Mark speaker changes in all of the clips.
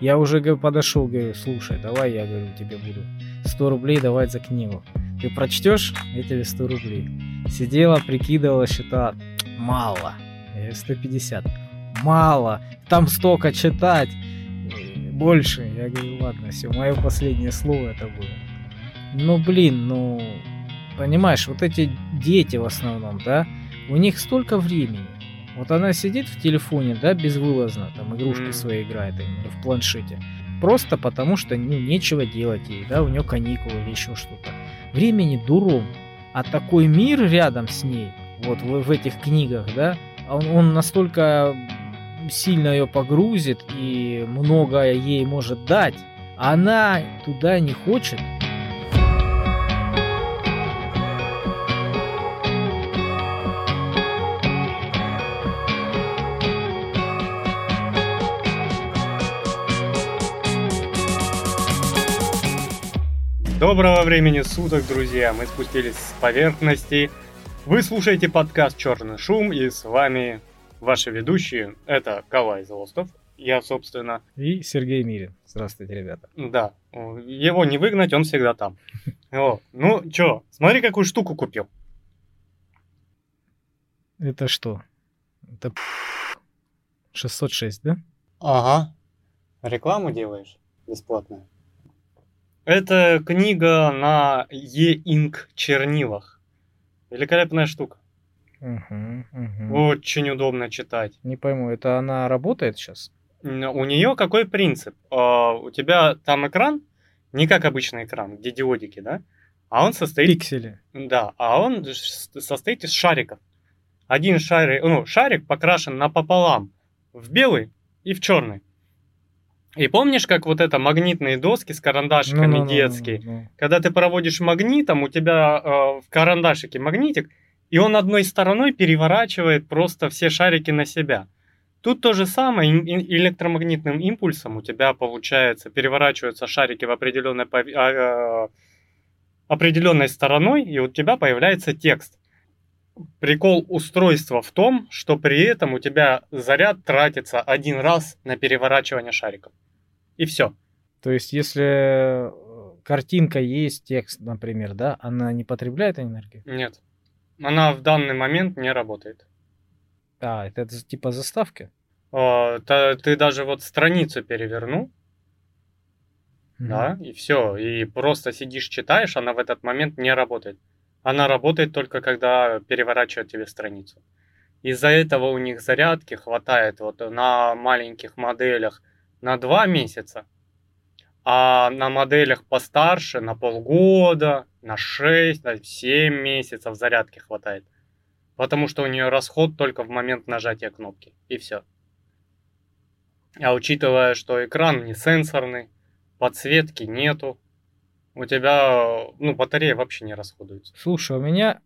Speaker 1: Я уже говорю, подошел, говорю, слушай, давай я говорю, тебе буду 100 рублей давать за книгу. Ты прочтешь, я тебе 100 рублей. Сидела, прикидывала, считала, мало. Я говорю, 150. Мало. Там столько читать. Больше. Я говорю, ладно, все, мое последнее слово это было. Ну, блин, ну, понимаешь, вот эти дети в основном, да, у них столько времени. Вот она сидит в телефоне, да, безвылазно, там игрушки mm. свои играет именно в планшете. Просто потому что ну, нечего делать ей, да, у нее каникулы или еще что-то. Времени дуром. А такой мир рядом с ней, вот в, в этих книгах, да, он, он настолько сильно ее погрузит и многое ей может дать, а она туда не хочет,
Speaker 2: Доброго времени суток, друзья! Мы спустились с поверхности. Вы слушаете подкаст «Черный шум» и с вами ваши ведущие. Это Калай Золостов, я, собственно...
Speaker 1: И Сергей Мирин. Здравствуйте, ребята.
Speaker 2: Да, его не выгнать, он всегда там. О, ну, чё, смотри, какую штуку купил.
Speaker 1: Это что? Это 606, да?
Speaker 2: Ага. Рекламу делаешь бесплатную? Это книга на e-ink чернилах. Великолепная штука.
Speaker 1: Угу, угу.
Speaker 2: Очень удобно читать.
Speaker 1: Не пойму, это она работает сейчас?
Speaker 2: У нее какой принцип? А, у тебя там экран, не как обычный экран, где диодики, да? А он состоит...
Speaker 1: Пиксели.
Speaker 2: Да, а он состоит из шариков. Один шарик, ну, шарик покрашен напополам в белый и в черный. И помнишь, как вот это магнитные доски с карандашиками ну, ну, ну детские? Ну, ну, ну. Когда ты проводишь магнитом, у тебя э, в карандашике магнитик, и он одной стороной переворачивает просто все шарики на себя. Тут то же самое, электромагнитным импульсом у тебя получается, переворачиваются шарики в определенной, э, определенной стороной, и у тебя появляется текст. Прикол устройства в том, что при этом у тебя заряд тратится один раз на переворачивание шариков и все.
Speaker 1: То есть, если э, картинка есть, текст, например, да, она не потребляет энергию?
Speaker 2: Нет. Она в данный момент не работает.
Speaker 1: А, это, это типа заставки?
Speaker 2: О, то, ты даже вот страницу перевернул, mm-hmm. да, и все, и просто сидишь, читаешь, она в этот момент не работает. Она работает только когда переворачивает тебе страницу. Из-за этого у них зарядки хватает вот на маленьких моделях на 2 месяца, а на моделях постарше на полгода, на 6, на 7 месяцев зарядки хватает. Потому что у нее расход только в момент нажатия кнопки. И все. А учитывая, что экран не сенсорный, подсветки нету, у тебя, ну, батарея вообще не расходуется.
Speaker 1: Слушай, у меня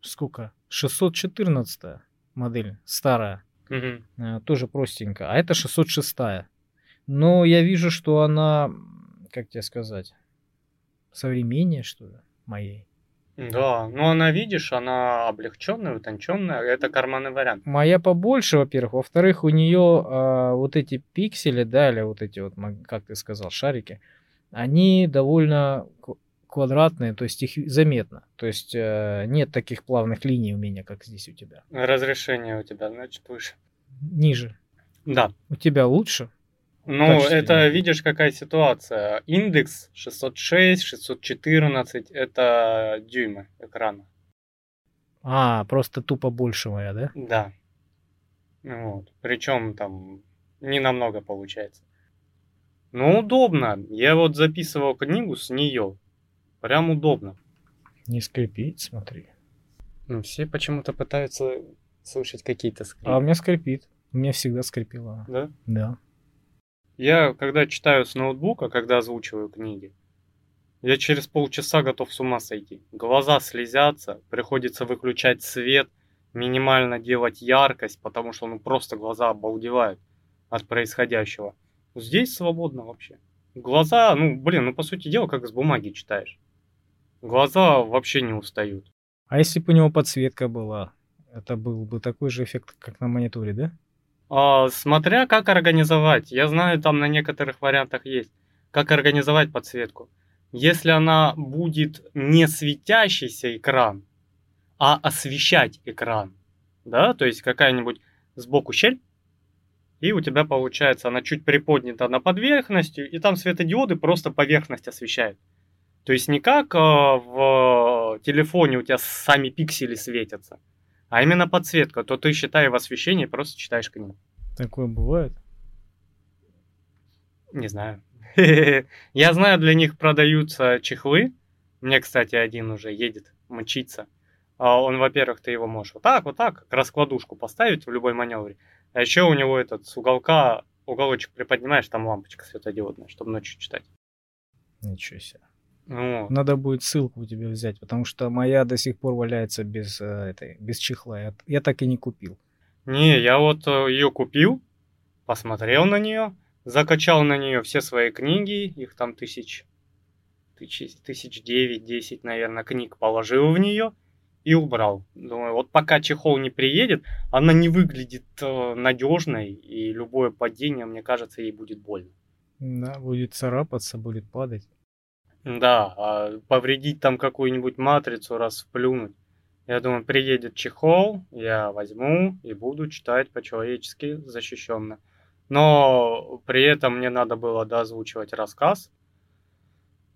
Speaker 1: сколько? 614 модель, старая.
Speaker 2: Угу.
Speaker 1: Тоже простенькая. А это 606. Но я вижу, что она, как тебе сказать, современнее, что ли, моей.
Speaker 2: Да, ну она, видишь, она облегченная, утонченная, это карманный вариант.
Speaker 1: Моя побольше, во-первых. Во-вторых, у нее а, вот эти пиксели, да, или вот эти вот, как ты сказал, шарики, они довольно квадратные, то есть их заметно. То есть э, нет таких плавных линий у меня, как здесь у тебя.
Speaker 2: Разрешение у тебя, значит, выше.
Speaker 1: Ниже.
Speaker 2: Да.
Speaker 1: У тебя лучше?
Speaker 2: Ну, это видишь, какая ситуация. Индекс 606, 614 это дюймы экрана.
Speaker 1: А, просто тупо больше моя, да?
Speaker 2: Да. Вот. Причем там не намного получается. Ну, удобно. Я вот записывал книгу с нее. Прям удобно.
Speaker 1: Не скрипит, смотри.
Speaker 2: Ну, все почему-то пытаются слышать какие-то скрипы.
Speaker 1: А у меня скрипит. У меня всегда скрипело.
Speaker 2: Да?
Speaker 1: Да.
Speaker 2: Я, когда читаю с ноутбука, когда озвучиваю книги, я через полчаса готов с ума сойти. Глаза слезятся, приходится выключать свет, минимально делать яркость, потому что ну просто глаза обалдевают от происходящего. Здесь свободно вообще. Глаза, ну блин, ну по сути дела, как с бумаги читаешь. Глаза вообще не устают.
Speaker 1: А если бы у него подсветка была, это был бы такой же эффект, как на мониторе, да?
Speaker 2: А, смотря как организовать. Я знаю, там на некоторых вариантах есть. Как организовать подсветку. Если она будет не светящийся экран, а освещать экран, да, то есть какая-нибудь сбоку щель, и у тебя получается она чуть приподнята на поверхности, и там светодиоды просто поверхность освещают. То есть не как э, в телефоне у тебя сами пиксели светятся, а именно подсветка, то ты, считай, в освещении просто читаешь книгу.
Speaker 1: Такое бывает?
Speaker 2: Не знаю. Я знаю, для них продаются чехлы. Мне, кстати, один уже едет мочиться. А он, во-первых, ты его можешь вот так, вот так, раскладушку поставить в любой маневре. А еще у него этот с уголка, уголочек приподнимаешь, там лампочка светодиодная, чтобы ночью читать.
Speaker 1: Ничего себе.
Speaker 2: Ну,
Speaker 1: Надо будет ссылку у тебя взять, потому что моя до сих пор валяется без, э, этой, без чехла. Я, я так и не купил.
Speaker 2: не, я вот ее купил, посмотрел на нее, закачал на нее все свои книги, их там тысяч, тысяч, тысяч девять, десять, наверное, книг положил в нее и убрал. Думаю, вот пока чехол не приедет, она не выглядит э, надежной, и любое падение, мне кажется, ей будет больно.
Speaker 1: Да, будет царапаться, будет падать.
Speaker 2: Да, а повредить там какую-нибудь матрицу, расплюнуть. Я думаю, приедет чехол, я возьму и буду читать по-человечески защищенно. Но при этом мне надо было доозвучивать рассказ.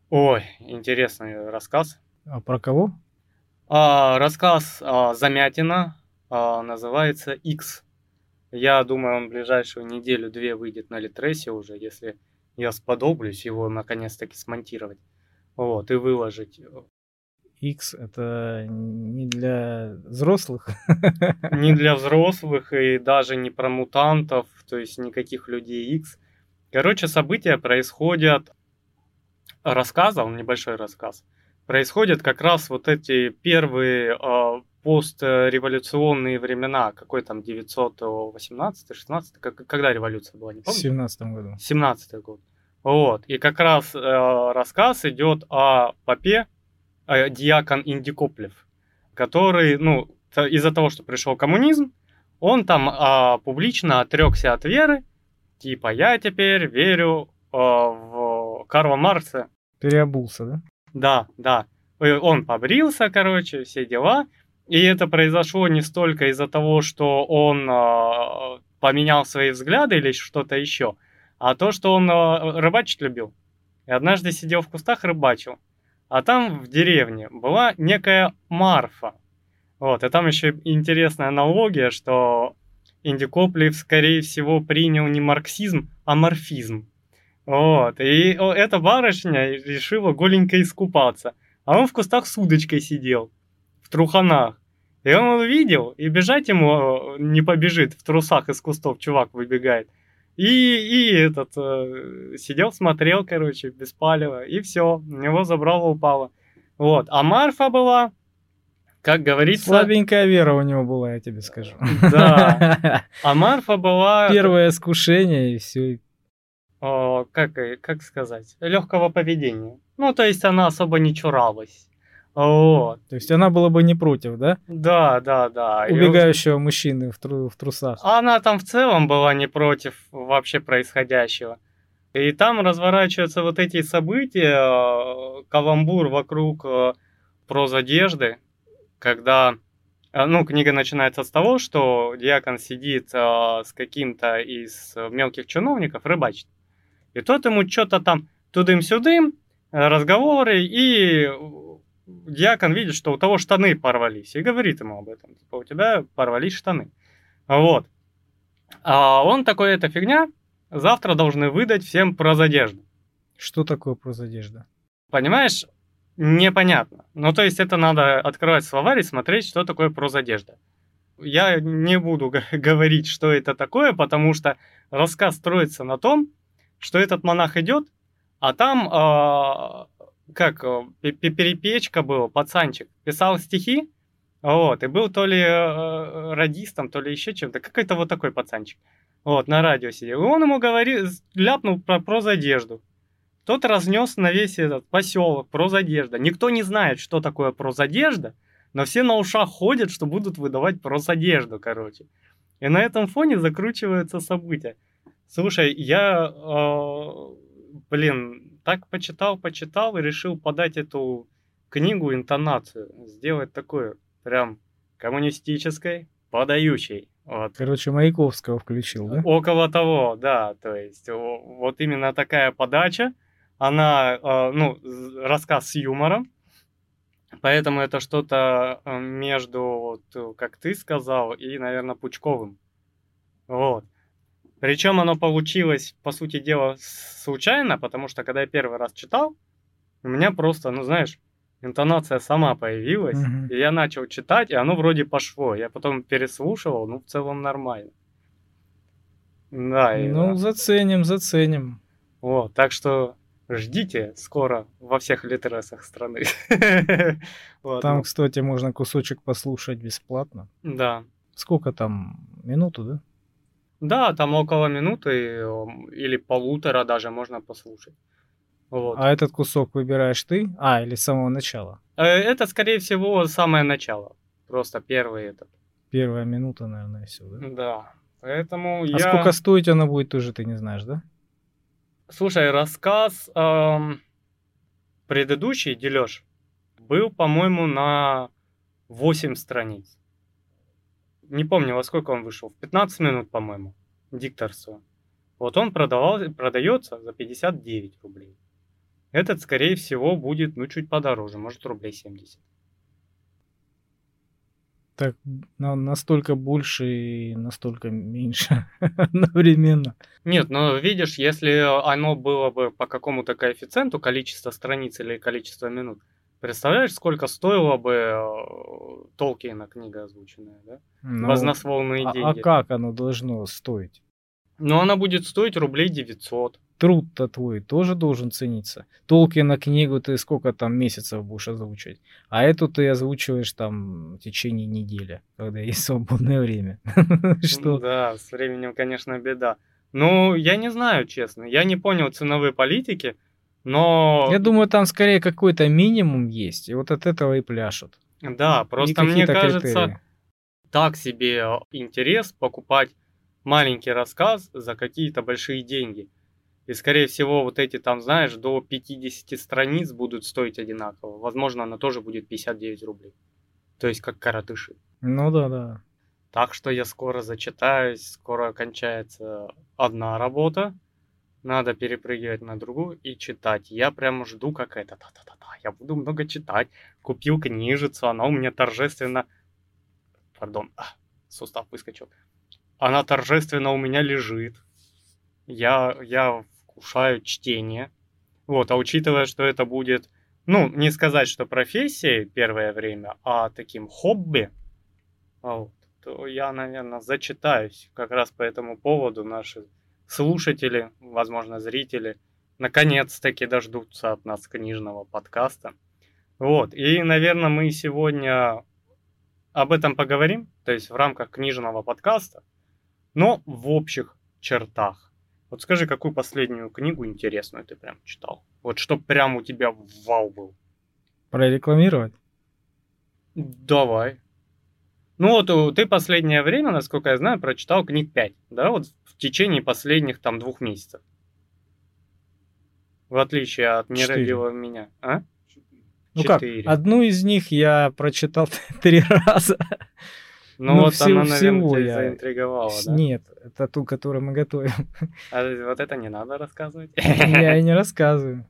Speaker 2: Ой, интересный рассказ.
Speaker 1: А про кого?
Speaker 2: А, рассказ а, Замятина а, называется X. Я думаю, он в ближайшую неделю-две выйдет на Литресе уже, если я сподоблюсь его наконец-таки смонтировать. Вот, и выложить.
Speaker 1: X это не для взрослых.
Speaker 2: Не для взрослых и даже не про мутантов, то есть никаких людей X. Короче, события происходят... Рассказа, он небольшой рассказ. Происходят как раз вот эти первые э, постреволюционные времена. Какой там 918 16 как, Когда революция была, не
Speaker 1: В
Speaker 2: помню?
Speaker 1: семнадцатом году.
Speaker 2: 17 год. Вот. И как раз э, рассказ идет о попе э, диакон Индикоплев, который, ну, из-за того, что пришел коммунизм, он там а, публично отрекся от веры, типа я теперь верю э, в Карла Маркса.
Speaker 1: Переобулся, да?
Speaker 2: Да, да. Э, Он побрился, короче, все дела. И это произошло не столько из-за того, что он э, поменял свои взгляды или что-то еще, а то, что он э, рыбачить любил. И однажды сидел в кустах, рыбачил. А там в деревне была некая Марфа. Вот, и там еще интересная аналогия, что Индикоплев, скорее всего, принял не марксизм, а морфизм. Вот, и эта барышня решила голенько искупаться. А он в кустах с удочкой сидел, в труханах. И он увидел, и бежать ему э, не побежит, в трусах из кустов чувак выбегает. И, и этот, э, сидел, смотрел, короче, без палева, и все, у него забрало, упало. Вот, а Марфа была, как говорится...
Speaker 1: Слабенькая вера у него была, я тебе скажу.
Speaker 2: Да. А Марфа была...
Speaker 1: Первое искушение и все.
Speaker 2: О, как, и- как сказать, легкого поведения. Ну, то есть она особо не чуралась. Вот.
Speaker 1: То есть она была бы не против, да?
Speaker 2: Да, да, да. И
Speaker 1: Убегающего мужчины в, тру- в трусах.
Speaker 2: Она там в целом была не против вообще происходящего. И там разворачиваются вот эти события, э, каламбур вокруг прозодежды, когда, ну, книга начинается с того, что диакон сидит с каким-то из мелких чиновников, рыбачит. И тот ему что-то там тудым-сюдым, э, разговоры, и диакон видит, что у того штаны порвались, и говорит ему об этом. Типа, у тебя порвались штаны. Вот. А он такой, эта фигня, завтра должны выдать всем прозодежду.
Speaker 1: Что такое прозодежда?
Speaker 2: Понимаешь? Непонятно. Ну, то есть это надо открывать словарь и смотреть, что такое прозодежда. Я не буду говорить, что это такое, потому что рассказ строится на том, что этот монах идет, а там, а, как, э, пе- перепечка был, пацанчик, писал стихи, вот, и был то ли э, радистом, то ли еще чем-то, какой-то вот такой пацанчик. Вот, на радио сидел. И он ему говорил, ляпнул про прозодежду. Тот разнес на весь этот поселок прозодежда. Никто не знает, что такое прозодежда, но все на ушах ходят, что будут выдавать прозодежду, короче. И на этом фоне закручиваются события. Слушай, я, э, блин, так почитал, почитал и решил подать эту книгу интонацию, сделать такую прям коммунистической, подающей. Вот.
Speaker 1: Короче, Маяковского включил, да?
Speaker 2: Около того, да. То есть вот именно такая подача. Она, э, ну, рассказ с юмором. Поэтому это что-то э, между, вот, как ты сказал, и, наверное, Пучковым. Вот. Причем оно получилось, по сути дела, случайно, потому что когда я первый раз читал, у меня просто, ну знаешь, интонация сама появилась,
Speaker 1: Мгм.
Speaker 2: и я начал читать, и оно вроде пошло. Я потом переслушивал, ну, в целом нормально. Да, и,
Speaker 1: Ну,
Speaker 2: да.
Speaker 1: заценим, заценим.
Speaker 2: Вот, так что ждите скоро во всех литересах страны.
Speaker 1: Там,
Speaker 2: ну,
Speaker 1: кстати, можно кусочек послушать бесплатно.
Speaker 2: Да.
Speaker 1: Сколько там? Минуту, да?
Speaker 2: Да, там около минуты э, или полутора даже можно послушать. Вот.
Speaker 1: А этот кусок выбираешь ты? А, или с самого начала?
Speaker 2: Э, Это, скорее всего, самое начало. Просто первый этот.
Speaker 1: Первая минута, наверное, все, да?
Speaker 2: Да. Поэтому
Speaker 1: А
Speaker 2: я...
Speaker 1: сколько стоить она будет, тоже ты не знаешь, да?
Speaker 2: Слушай, рассказ эм, предыдущий, Дележ, был, по-моему, на 8 страниц. Не помню, во сколько он вышел. В 15 минут, по-моему, дикторство. Вот он продавал, продается за 59 рублей. Этот, скорее всего, будет, ну, чуть подороже, может, рублей 70.
Speaker 1: Так на- настолько больше и настолько меньше одновременно.
Speaker 2: Нет, но видишь, если оно было бы по какому-то коэффициенту, количество страниц или количество минут, представляешь, сколько стоило бы э, Толкиена книга озвученная, да?
Speaker 1: Ну,
Speaker 2: Вознословные
Speaker 1: а, а
Speaker 2: деньги.
Speaker 1: как оно должно стоить?
Speaker 2: Но она будет стоить рублей 900.
Speaker 1: Труд-то твой тоже должен цениться. Толкина книгу ты сколько там месяцев будешь озвучивать? А эту ты озвучиваешь там в течение недели, когда есть свободное время. Что?
Speaker 2: Да, с временем, конечно, беда. Ну, я не знаю, честно. Я не понял ценовой политики, но...
Speaker 1: Я думаю, там скорее какой-то минимум есть, и вот от этого и пляшут.
Speaker 2: Да, просто мне кажется,
Speaker 1: критерии.
Speaker 2: так себе интерес покупать маленький рассказ за какие-то большие деньги. И, скорее всего, вот эти там, знаешь, до 50 страниц будут стоить одинаково. Возможно, она тоже будет 59 рублей. То есть, как коротыши.
Speaker 1: Ну да, да.
Speaker 2: Так что я скоро зачитаюсь, скоро кончается одна работа. Надо перепрыгивать на другую и читать. Я прям жду, как это. Да-да-да, я буду много читать. Купил книжицу, она у меня торжественно... Пардон, а, сустав выскочил. Она торжественно у меня лежит. Я, я вкушаю чтение. Вот, а учитывая, что это будет, ну, не сказать, что профессией первое время, а таким хобби, а вот, то я, наверное, зачитаюсь как раз по этому поводу. Наши слушатели, возможно, зрители, наконец-таки дождутся от нас книжного подкаста. Вот, и, наверное, мы сегодня об этом поговорим, то есть в рамках книжного подкаста, но в общих чертах. Вот скажи, какую последнюю книгу интересную ты прям читал? Вот чтоб прям у тебя вау был.
Speaker 1: Прорекламировать?
Speaker 2: Давай. Ну вот ты последнее время, насколько я знаю, прочитал книг 5, да, вот в течение последних там двух месяцев. В отличие от «Не
Speaker 1: Четыре.
Speaker 2: родила меня». А?
Speaker 1: Ну как,
Speaker 2: Четыре.
Speaker 1: одну из них я прочитал три раза.
Speaker 2: Ну,
Speaker 1: ну,
Speaker 2: вот
Speaker 1: всего-
Speaker 2: она, наверное,
Speaker 1: всего
Speaker 2: тебя
Speaker 1: я-
Speaker 2: заинтриговала, да?
Speaker 1: Нет, это ту, которую мы готовим.
Speaker 2: А вот это не надо рассказывать.
Speaker 1: Я и не рассказываю.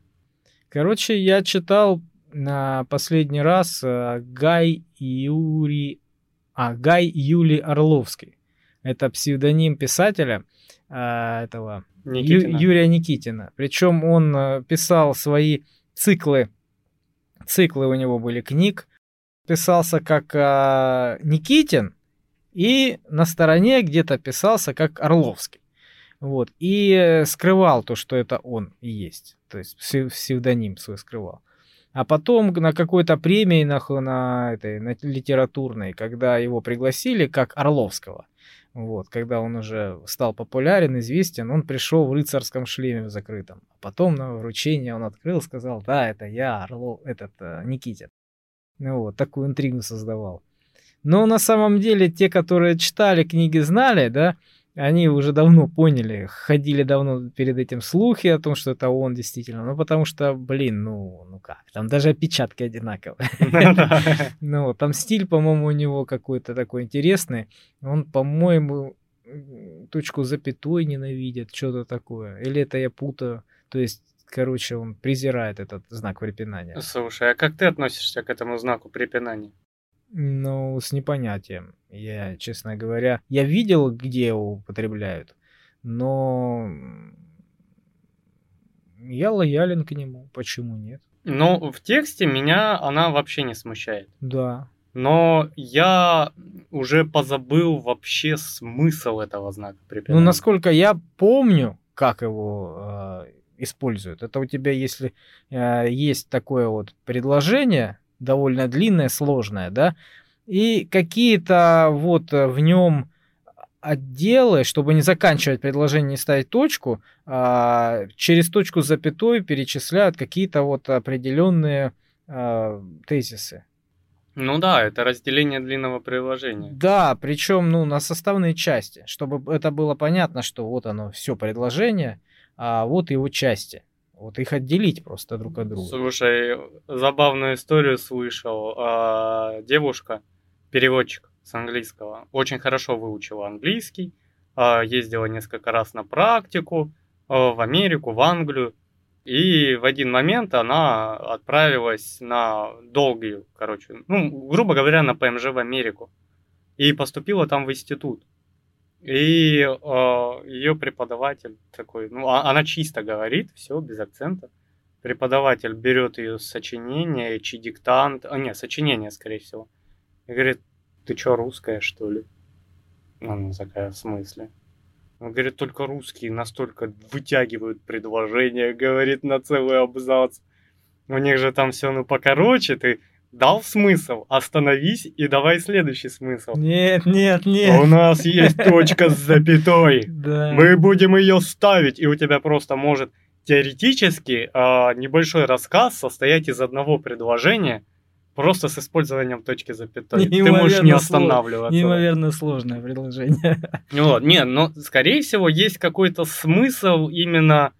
Speaker 1: Короче, я читал на последний раз э, Гай Юрий... А, Гай Юлий Орловский. Это псевдоним писателя э, этого Ю-
Speaker 2: Никитина.
Speaker 1: Юрия Никитина. Причем он э, писал свои циклы, циклы у него были книг, писался как э, Никитин, и на стороне где-то писался как Орловский. Вот. И э, скрывал то, что это он и есть. То есть псев- псевдоним свой скрывал. А потом на какой-то премии на, на, этой, на литературной, когда его пригласили как Орловского, вот, когда он уже стал популярен, известен, он пришел в рыцарском шлеме в закрытом. А потом на вручение он открыл, сказал, да, это я, Орлов, этот э, Никитин. Ну вот, такую интригу создавал. Но на самом деле те, которые читали книги, знали, да, они уже давно поняли, ходили давно перед этим слухи о том, что это он действительно. Ну, потому что, блин, ну, ну как, там даже опечатки одинаковые. Ну, там стиль, по-моему, у него какой-то такой интересный. Он, по-моему, точку запятой ненавидит, что-то такое. Или это я путаю. То есть, короче, он презирает этот знак препинания.
Speaker 2: Слушай, а как ты относишься к этому знаку препинания?
Speaker 1: Ну, с непонятием. Я, честно говоря, я видел, где его употребляют, но я лоялен к нему. Почему нет?
Speaker 2: Ну, в тексте меня она вообще не смущает.
Speaker 1: Да.
Speaker 2: Но я уже позабыл вообще смысл этого знака препинания.
Speaker 1: Ну, насколько я помню, как его э, используют. Это у тебя, если э, есть такое вот предложение, довольно длинное, сложное, да, и какие-то вот в нем отделы, чтобы не заканчивать предложение, не ставить точку, а, через точку с запятой перечисляют какие-то вот определенные а, тезисы.
Speaker 2: Ну да, это разделение длинного предложения.
Speaker 1: Да, причем ну, на составные части, чтобы это было понятно, что вот оно все предложение, а вот его части. Вот их отделить просто друг от друга.
Speaker 2: Слушай, забавную историю слышал. А, девушка, переводчик с английского, очень хорошо выучила английский, а, ездила несколько раз на практику а, в Америку, в Англию. И в один момент она отправилась на долгий, короче, ну, грубо говоря, на ПМЖ в Америку. И поступила там в институт. И э, ее преподаватель такой, ну, а, она чисто говорит, все, без акцента. Преподаватель берет ее сочинение, чи диктант, а нет, сочинение, скорее всего. И говорит, ты что, русская, что ли? Она такая, в смысле? Он говорит, только русские настолько вытягивают предложение, говорит, на целый абзац. У них же там все, ну, покороче, ты дал смысл, остановись и давай следующий смысл.
Speaker 1: Нет, нет, нет.
Speaker 2: У нас есть точка с запятой.
Speaker 1: Да.
Speaker 2: Мы будем ее ставить, и у тебя просто может теоретически э, небольшой рассказ состоять из одного предложения, просто с использованием точки запятой. Ты можешь не останавливаться.
Speaker 1: Неимоверно сложное предложение.
Speaker 2: Вот, не, но скорее всего есть какой-то смысл именно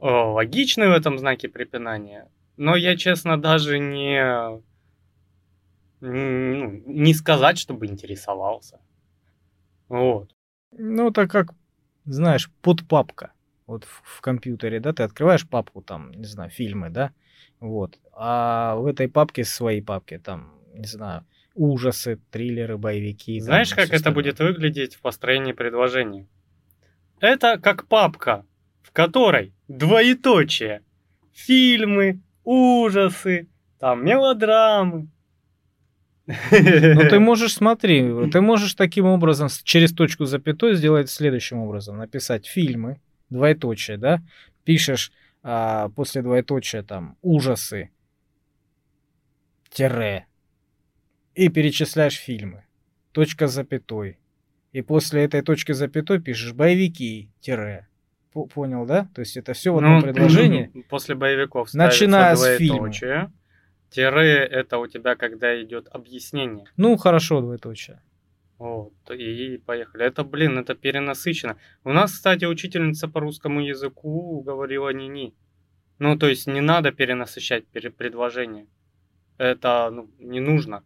Speaker 2: э, логичный в этом знаке препинания. Но я, честно, даже не ну, не сказать, чтобы интересовался. Вот.
Speaker 1: Ну, так как, знаешь, подпапка. Вот в, в компьютере, да, ты открываешь папку, там, не знаю, фильмы, да, вот. А в этой папке своей папке, там, не знаю, ужасы, триллеры, боевики.
Speaker 2: Знаешь, там, как это будет выглядеть в построении предложения? Это как папка, в которой двоеточие. Фильмы, ужасы, там мелодрамы,
Speaker 1: ну, ты можешь, смотри, ты можешь таким образом через точку запятой сделать следующим образом. Написать фильмы, двоеточие, да? Пишешь а, после двоеточия там ужасы, тире, и перечисляешь фильмы. Точка запятой. И после этой точки запятой пишешь боевики, тире. Понял, да? То есть это все в одном ну, предложении.
Speaker 2: После боевиков
Speaker 1: начиная с фильма.
Speaker 2: Тире это у тебя когда идет объяснение.
Speaker 1: Ну, хорошо, двоеточие.
Speaker 2: Вот, и поехали. Это, блин, это перенасыщенно. У нас, кстати, учительница по русскому языку говорила ни-ни. Ну, то есть не надо перенасыщать предложение. Это ну, не нужно.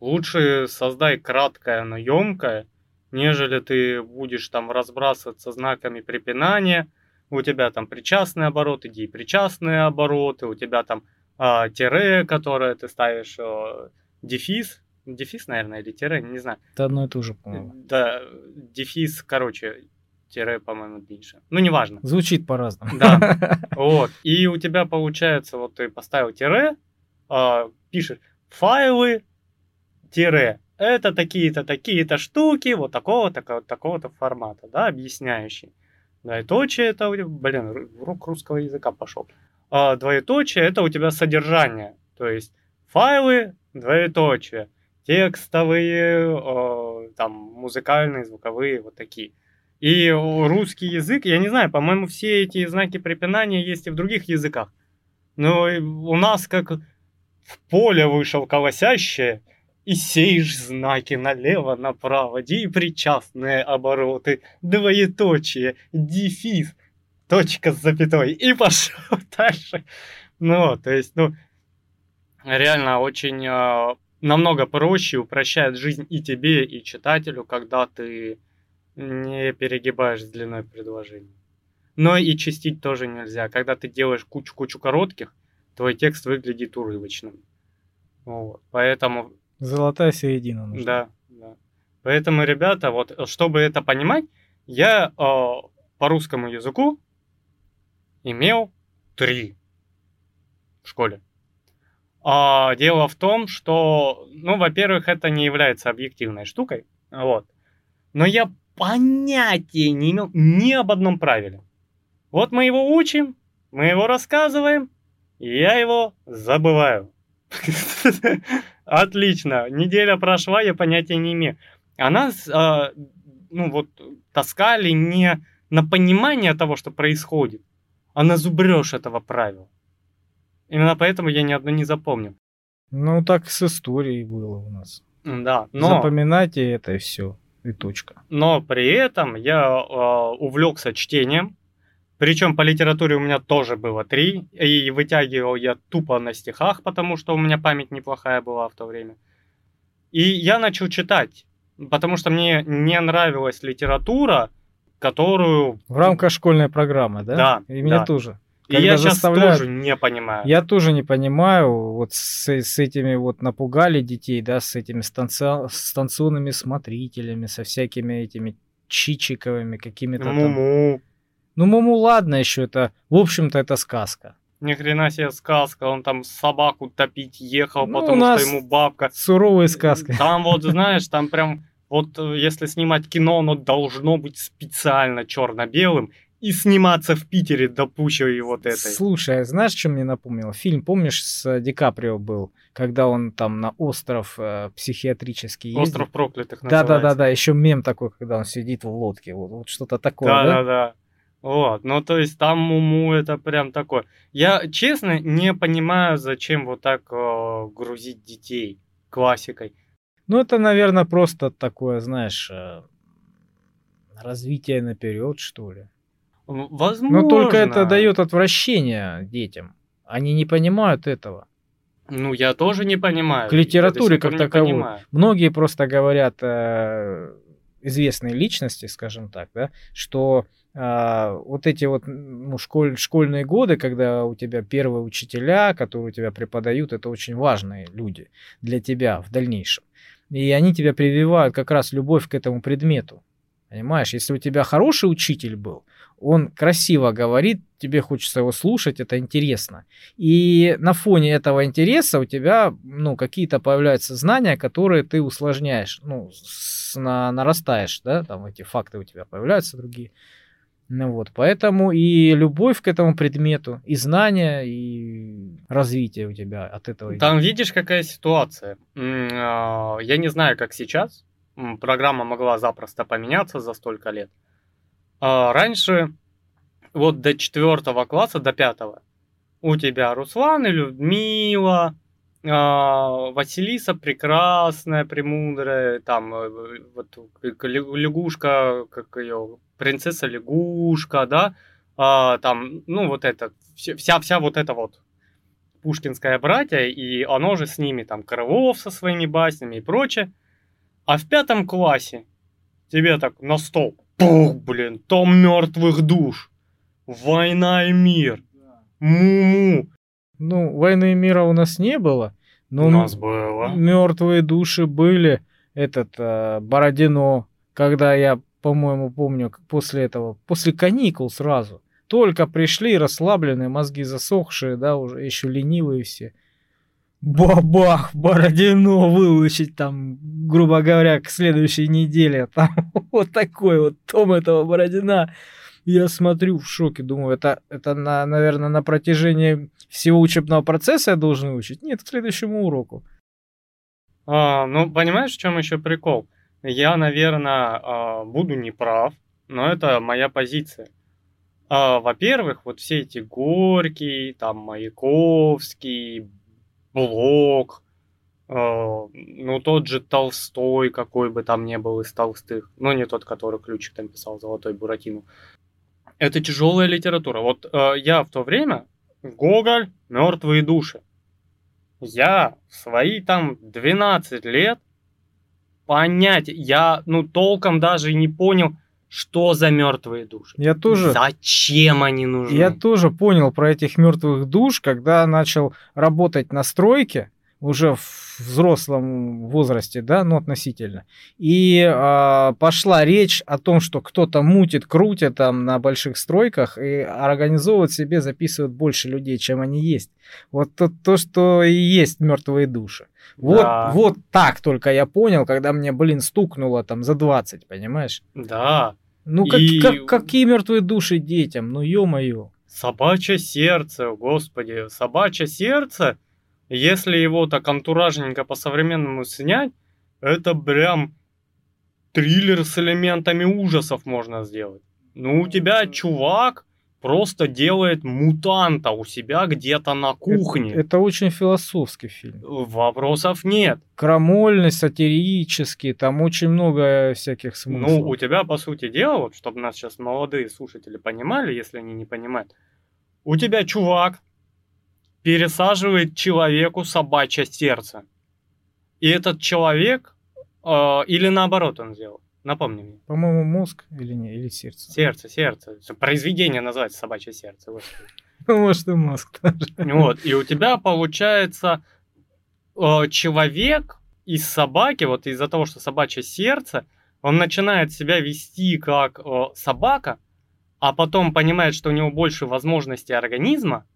Speaker 2: Лучше создай краткое, но емкое, нежели ты будешь там разбрасываться знаками препинания. У тебя там причастные обороты, иди причастные обороты, у тебя там а, тире, которое ты ставишь, а, дефис, дефис, наверное, или тире, не знаю.
Speaker 1: Это одно и то же, по-моему.
Speaker 2: Да, дефис, короче, тире, по-моему, меньше. Ну, неважно.
Speaker 1: Звучит по-разному.
Speaker 2: Да, вот. И у тебя получается, вот ты поставил тире, а, пишешь файлы, тире, это такие-то, такие-то штуки, вот такого-то, такого-то формата, да, объясняющий. Да, и точие это, блин, урок русского языка пошел а, двоеточие это у тебя содержание. То есть файлы, двоеточие, текстовые, э, там, музыкальные, звуковые, вот такие. И русский язык, я не знаю, по-моему, все эти знаки препинания есть и в других языках. Но у нас как в поле вышел колосящее, и сеешь знаки налево-направо, причастные обороты, двоеточие, дефис, точка с запятой, и пошел дальше. Ну, то есть, ну, реально очень э, намного проще упрощает жизнь и тебе, и читателю, когда ты не перегибаешь с длиной предложений. Но и чистить тоже нельзя. Когда ты делаешь кучу-кучу коротких, твой текст выглядит урывочным. Вот. Поэтому...
Speaker 1: Золотая середина нужна.
Speaker 2: Да, да. Поэтому, ребята, вот чтобы это понимать, я э, по русскому языку имел три в школе. А, дело в том, что, ну, во-первых, это не является объективной штукой, вот. Но я понятия не имел ни об одном правиле. Вот мы его учим, мы его рассказываем, и я его забываю. Отлично, неделя прошла, я понятия не имею. А нас, э, ну вот, таскали не на понимание того, что происходит, а на зубрёж этого правила. Именно поэтому я ни одно не запомнил.
Speaker 1: Ну, так с историей было у нас.
Speaker 2: Да, но...
Speaker 1: Запоминайте это и все, и точка.
Speaker 2: Но при этом я э, увлекся чтением, причем по литературе у меня тоже было три, и вытягивал я тупо на стихах, потому что у меня память неплохая была в то время. И я начал читать, потому что мне не нравилась литература, которую...
Speaker 1: В рамках школьной программы, да?
Speaker 2: Да.
Speaker 1: И меня
Speaker 2: да.
Speaker 1: тоже.
Speaker 2: И я сейчас тоже не понимаю.
Speaker 1: Я тоже не понимаю, вот с, с этими вот напугали детей, да, с этими станци... станционными смотрителями, со всякими этими чичиковыми какими-то
Speaker 2: Муму.
Speaker 1: там... Ну, Муму, ладно еще, это, в общем-то, это сказка.
Speaker 2: Ни хрена себе сказка, он там собаку топить ехал,
Speaker 1: Ну,
Speaker 2: потому что ему бабка.
Speaker 1: Суровые сказки.
Speaker 2: Там вот, знаешь, там прям, вот э, если снимать кино, оно должно быть специально черно-белым и сниматься в Питере до пущей вот этой.
Speaker 1: Слушай, а знаешь, что мне напомнило? Фильм, помнишь, с э, Ди Каприо был, когда он там на остров э, психиатрический ездит?
Speaker 2: Остров проклятых называется.
Speaker 1: да. Еще мем такой, когда он сидит в лодке. Вот, вот что-то такое,
Speaker 2: Да,
Speaker 1: да?
Speaker 2: да, да. Вот, ну то есть там Муму это прям такое. Я, честно, не понимаю, зачем вот так э, грузить детей классикой.
Speaker 1: Ну, это, наверное, просто такое, знаешь, э, развитие наперед, что ли.
Speaker 2: Возможно.
Speaker 1: Но только это дает отвращение детям. Они не понимают этого.
Speaker 2: Ну, я тоже не понимаю.
Speaker 1: К литературе как таковой. Многие просто говорят э, известные личности, скажем так, да, что а, вот эти вот ну, школь, школьные годы, когда у тебя первые учителя, которые у тебя преподают, это очень важные люди для тебя в дальнейшем. И они тебя прививают как раз любовь к этому предмету. Понимаешь, если у тебя хороший учитель был, он красиво говорит, тебе хочется его слушать, это интересно. И на фоне этого интереса у тебя, ну, какие-то появляются знания, которые ты усложняешь, ну, с- на, нарастаешь, да, там эти факты у тебя появляются другие. Ну вот, поэтому и любовь к этому предмету, и знания, и развитие у тебя от этого.
Speaker 2: Там видишь, какая ситуация. А, Я не знаю, как сейчас. Программа могла запросто поменяться за столько лет. А, Раньше, вот до четвертого класса, до пятого, у тебя Руслан и Людмила, а, Василиса прекрасная, премудрая, там э, вот лягушка, как ее, принцесса лягушка, да, А, там, ну вот это, вся, вся, вот эта вот пушкинское братья, и оно же с ними, там, Крылов со своими баснями и прочее. А в пятом классе тебе так на стол, пух, блин, том мертвых душ, война и мир, му-му.
Speaker 1: Ну, войны и мира у нас не было, но
Speaker 2: У нас было.
Speaker 1: мертвые души были. Этот э, Бородино, когда я, по-моему, помню, после этого, после каникул сразу, только пришли расслабленные, мозги засохшие, да, уже еще ленивые все. Бабах, Бородино выучить там, грубо говоря, к следующей неделе. Там вот такой вот том этого Бородина. Я смотрю в шоке, думаю, это, это на, наверное, на протяжении всего учебного процесса я должен учить? Нет, к следующему уроку.
Speaker 2: А, ну, понимаешь, в чем еще прикол? Я, наверное, буду неправ, но это моя позиция. А, Во-первых, вот все эти Горький, там, Маяковский, Блок, э, ну, тот же Толстой, какой бы там ни был из толстых, но не тот, который ключик там писал, Золотой Буратино. Это тяжелая литература. Вот я в то время, Гоголь, Мертвые души. Я в свои там 12 лет понять, я, ну, толком даже не понял, что за мертвые души.
Speaker 1: Я тоже.
Speaker 2: Зачем они нужны?
Speaker 1: Я тоже понял про этих мертвых душ, когда начал работать на стройке уже в взрослом возрасте, да, ну относительно. И э, пошла речь о том, что кто-то мутит, крутит там на больших стройках и организовывает себе, записывает больше людей, чем они есть. Вот то, то что и есть мертвые души. Вот, да. вот так только я понял, когда мне, блин, стукнуло там за 20, понимаешь?
Speaker 2: Да.
Speaker 1: Ну, как, и... как, какие мертвые души детям? Ну, ё-моё.
Speaker 2: Собачье сердце, господи, собачье сердце если его так антуражненько по-современному снять, это прям триллер с элементами ужасов можно сделать. Ну, у тебя чувак просто делает мутанта у себя где-то на кухне.
Speaker 1: Это, это очень философский фильм.
Speaker 2: Вопросов нет.
Speaker 1: Крамольный, сатирический, там очень много всяких смыслов.
Speaker 2: Ну, у тебя, по сути дела, вот, чтобы нас сейчас молодые слушатели понимали, если они не понимают, у тебя чувак пересаживает человеку собачье сердце. И этот человек, э, или наоборот он сделал, напомни мне.
Speaker 1: По-моему, мозг или не, или сердце.
Speaker 2: Сердце, сердце. Произведение называется собачье сердце.
Speaker 1: Ну, может, и мозг тоже.
Speaker 2: Вот, и у тебя получается э, человек из собаки, вот из-за того, что собачье сердце, он начинает себя вести как э, собака, а потом понимает, что у него больше возможностей организма,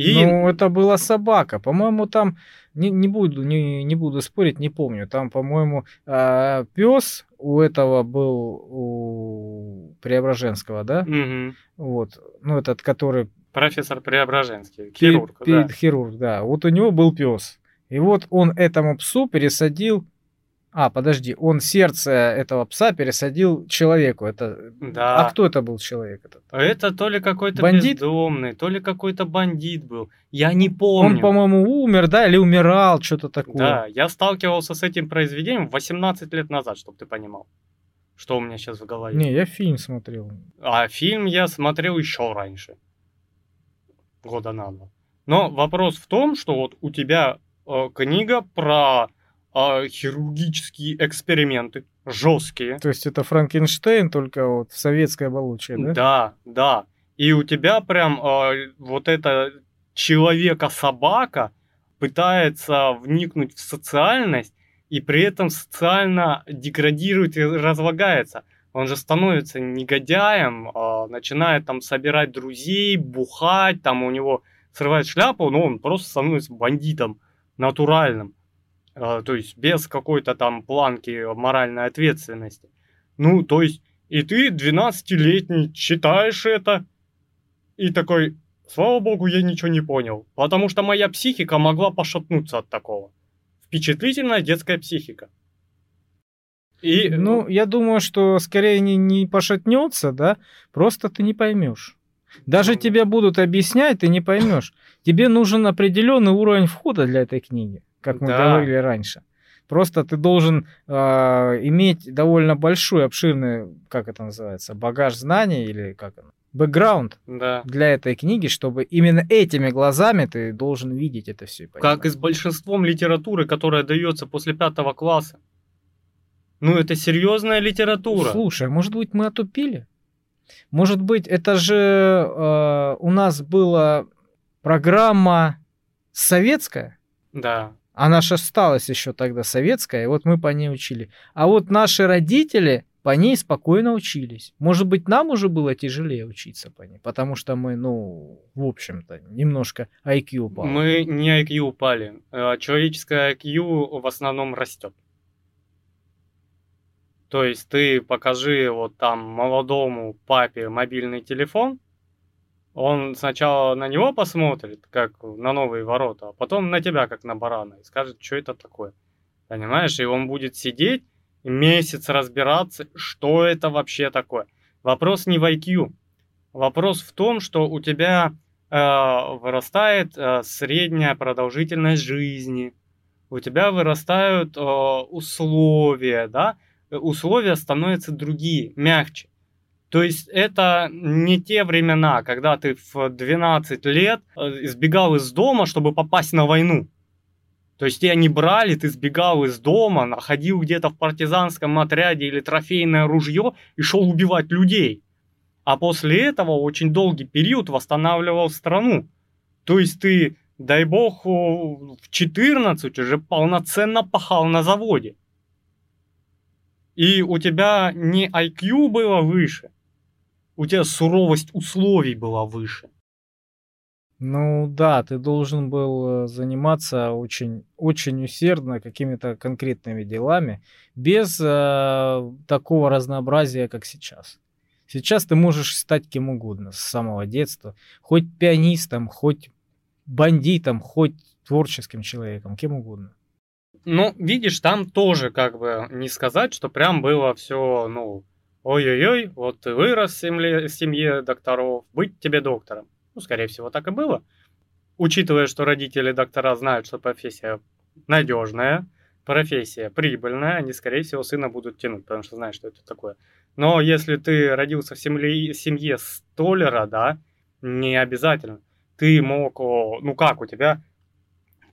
Speaker 1: и... Ну, это была собака. По-моему, там, не, не, буду, не, не буду спорить, не помню. Там, по-моему, э, пес у этого был у Преображенского, да?
Speaker 2: Угу.
Speaker 1: Вот. Ну, этот, который...
Speaker 2: Профессор Преображенский, хирург.
Speaker 1: Пи- да. Хирург, да. Вот у него был пес. И вот он этому псу пересадил а, подожди, он сердце этого пса пересадил человеку. Это...
Speaker 2: Да.
Speaker 1: А кто это был человек этот?
Speaker 2: Это то ли какой-то бандит? бездомный, то ли какой-то бандит был. Я не помню.
Speaker 1: Он, по-моему, умер, да, или умирал, что-то такое.
Speaker 2: Да, я сталкивался с этим произведением 18 лет назад, чтобы ты понимал. Что у меня сейчас в голове.
Speaker 1: Не, я фильм смотрел.
Speaker 2: А фильм я смотрел еще раньше. Года на два. Но вопрос в том, что вот у тебя э, книга про а, хирургические эксперименты, жесткие.
Speaker 1: То есть это Франкенштейн, только вот в советской оболочке, да?
Speaker 2: Да, да. И у тебя прям э, вот это человека-собака пытается вникнуть в социальность и при этом социально деградирует и разлагается. Он же становится негодяем, э, начинает там собирать друзей, бухать, там у него срывает шляпу, но он просто становится бандитом натуральным. А, то есть без какой-то там планки моральной ответственности. Ну, то есть, и ты 12-летний читаешь это, и такой, слава богу, я ничего не понял. Потому что моя психика могла пошатнуться от такого. Впечатлительная детская психика.
Speaker 1: И... Ну, я думаю, что скорее не, не пошатнется, да, просто ты не поймешь. Даже ну... тебе будут объяснять, ты не поймешь. Тебе нужен определенный уровень входа для этой книги как мы да. говорили раньше. Просто ты должен э, иметь довольно большой, обширный, как это называется, багаж знаний или как оно, бэкграунд
Speaker 2: да.
Speaker 1: для этой книги, чтобы именно этими глазами ты должен видеть это все.
Speaker 2: Как и с большинством литературы, которая дается после пятого класса. Ну, это серьезная литература.
Speaker 1: Слушай, а может быть, мы отупили? Может быть, это же э, у нас была программа советская?
Speaker 2: Да.
Speaker 1: Она же осталась еще тогда советская, вот мы по ней учили. А вот наши родители по ней спокойно учились. Может быть, нам уже было тяжелее учиться по ней, потому что мы, ну, в общем-то, немножко IQ упал.
Speaker 2: Мы не IQ упали. А человеческое IQ в основном растет. То есть ты покажи вот там молодому папе мобильный телефон, он сначала на него посмотрит, как на новые ворота, а потом на тебя, как на барана, и скажет, что это такое. Понимаешь? И он будет сидеть месяц разбираться, что это вообще такое. Вопрос не в IQ. Вопрос в том, что у тебя э, вырастает э, средняя продолжительность жизни, у тебя вырастают э, условия, да, условия становятся другие, мягче. То есть это не те времена, когда ты в 12 лет э, избегал из дома, чтобы попасть на войну. То есть тебя не брали, ты сбегал из дома, находил где-то в партизанском отряде или трофейное ружье и шел убивать людей. А после этого очень долгий период восстанавливал страну. То есть ты, дай бог, в 14 уже полноценно пахал на заводе. И у тебя не IQ было выше, у тебя суровость условий была выше.
Speaker 1: Ну да, ты должен был э, заниматься очень, очень усердно какими-то конкретными делами, без э, такого разнообразия, как сейчас. Сейчас ты можешь стать кем угодно с самого детства, хоть пианистом, хоть бандитом, хоть творческим человеком, кем угодно.
Speaker 2: Ну, видишь, там тоже как бы не сказать, что прям было все, ну, ой-ой-ой, вот ты вырос в семье, семье докторов, быть тебе доктором. Ну, скорее всего, так и было. Учитывая, что родители доктора знают, что профессия надежная, профессия прибыльная, они, скорее всего, сына будут тянуть, потому что знают, что это такое. Но если ты родился в семье, семье столера, да, не обязательно. Ты мог, ну как у тебя,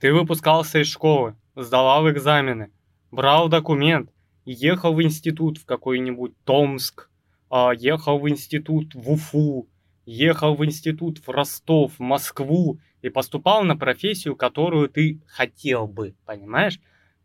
Speaker 2: ты выпускался из школы, сдавал экзамены, брал документ, ехал в институт в какой-нибудь Томск, а, ехал в институт в Уфу, ехал в институт в Ростов, в Москву и поступал на профессию, которую ты хотел бы, понимаешь?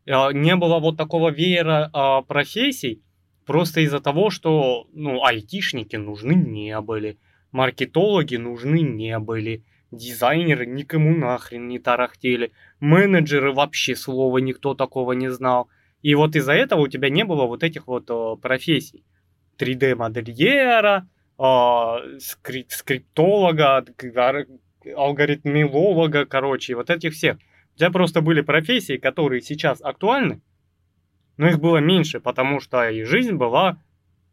Speaker 2: А, не было вот такого веера а, профессий, просто из-за того, что, ну, айтишники нужны не были, маркетологи нужны не были, дизайнеры никому нахрен не тарахтели, менеджеры вообще слова никто такого не знал – и вот из-за этого у тебя не было вот этих вот о, профессий. 3D-модельера, скрип скриптолога, алгоритмилолога, короче, вот этих всех. У тебя просто были профессии, которые сейчас актуальны, но их было меньше, потому что и жизнь была,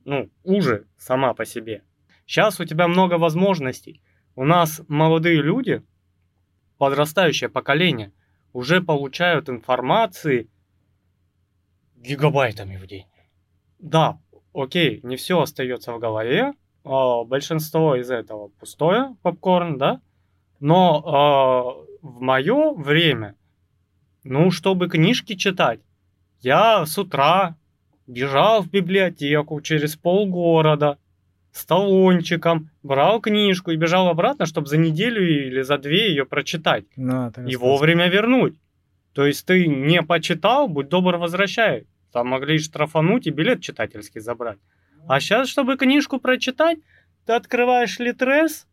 Speaker 2: ну, уже сама по себе. Сейчас у тебя много возможностей. У нас молодые люди, подрастающее поколение, уже получают информации, гигабайтами в день. Да, окей, не все остается в голове, а большинство из этого пустое, попкорн, да, но а, в мое время, ну, чтобы книжки читать, я с утра бежал в библиотеку через полгорода с талончиком, брал книжку и бежал обратно, чтобы за неделю или за две ее прочитать. Ну, и вовремя вернуть. То есть ты не почитал, будь добр, возвращай. Там могли штрафануть и билет читательский забрать. А сейчас, чтобы книжку прочитать, ты открываешь Литрес,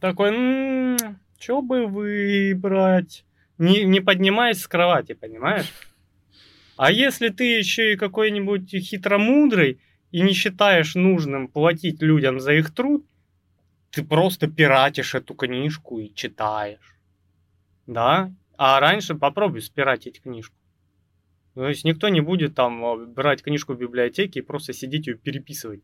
Speaker 2: такой, м-м, что бы выбрать? Не, не поднимаясь с кровати, понимаешь? А если ты еще и какой-нибудь хитромудрый и не считаешь нужным платить людям за их труд, ты просто пиратишь эту книжку и читаешь. Да? А раньше попробуй спиратить книжку. То есть никто не будет там а, брать книжку в библиотеке и просто сидеть ее переписывать.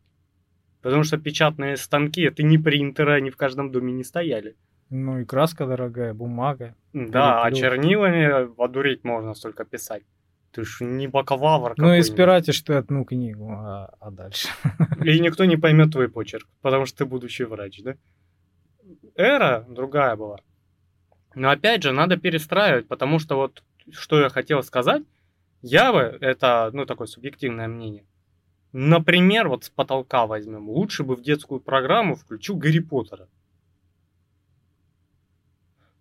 Speaker 2: Потому что печатные станки это не принтеры, они в каждом доме не стояли.
Speaker 1: Ну и краска дорогая, бумага.
Speaker 2: Да, а чернилами одуреть можно столько писать. Ты ж не бакалавр
Speaker 1: Ну и спиратишь ты одну книгу, а, а дальше.
Speaker 2: И никто не поймет твой почерк, потому что ты будущий врач, да? Эра другая была. Но опять же, надо перестраивать, потому что вот что я хотел сказать, я бы, это, ну, такое субъективное мнение, например, вот с потолка возьмем, лучше бы в детскую программу включу Гарри Поттера.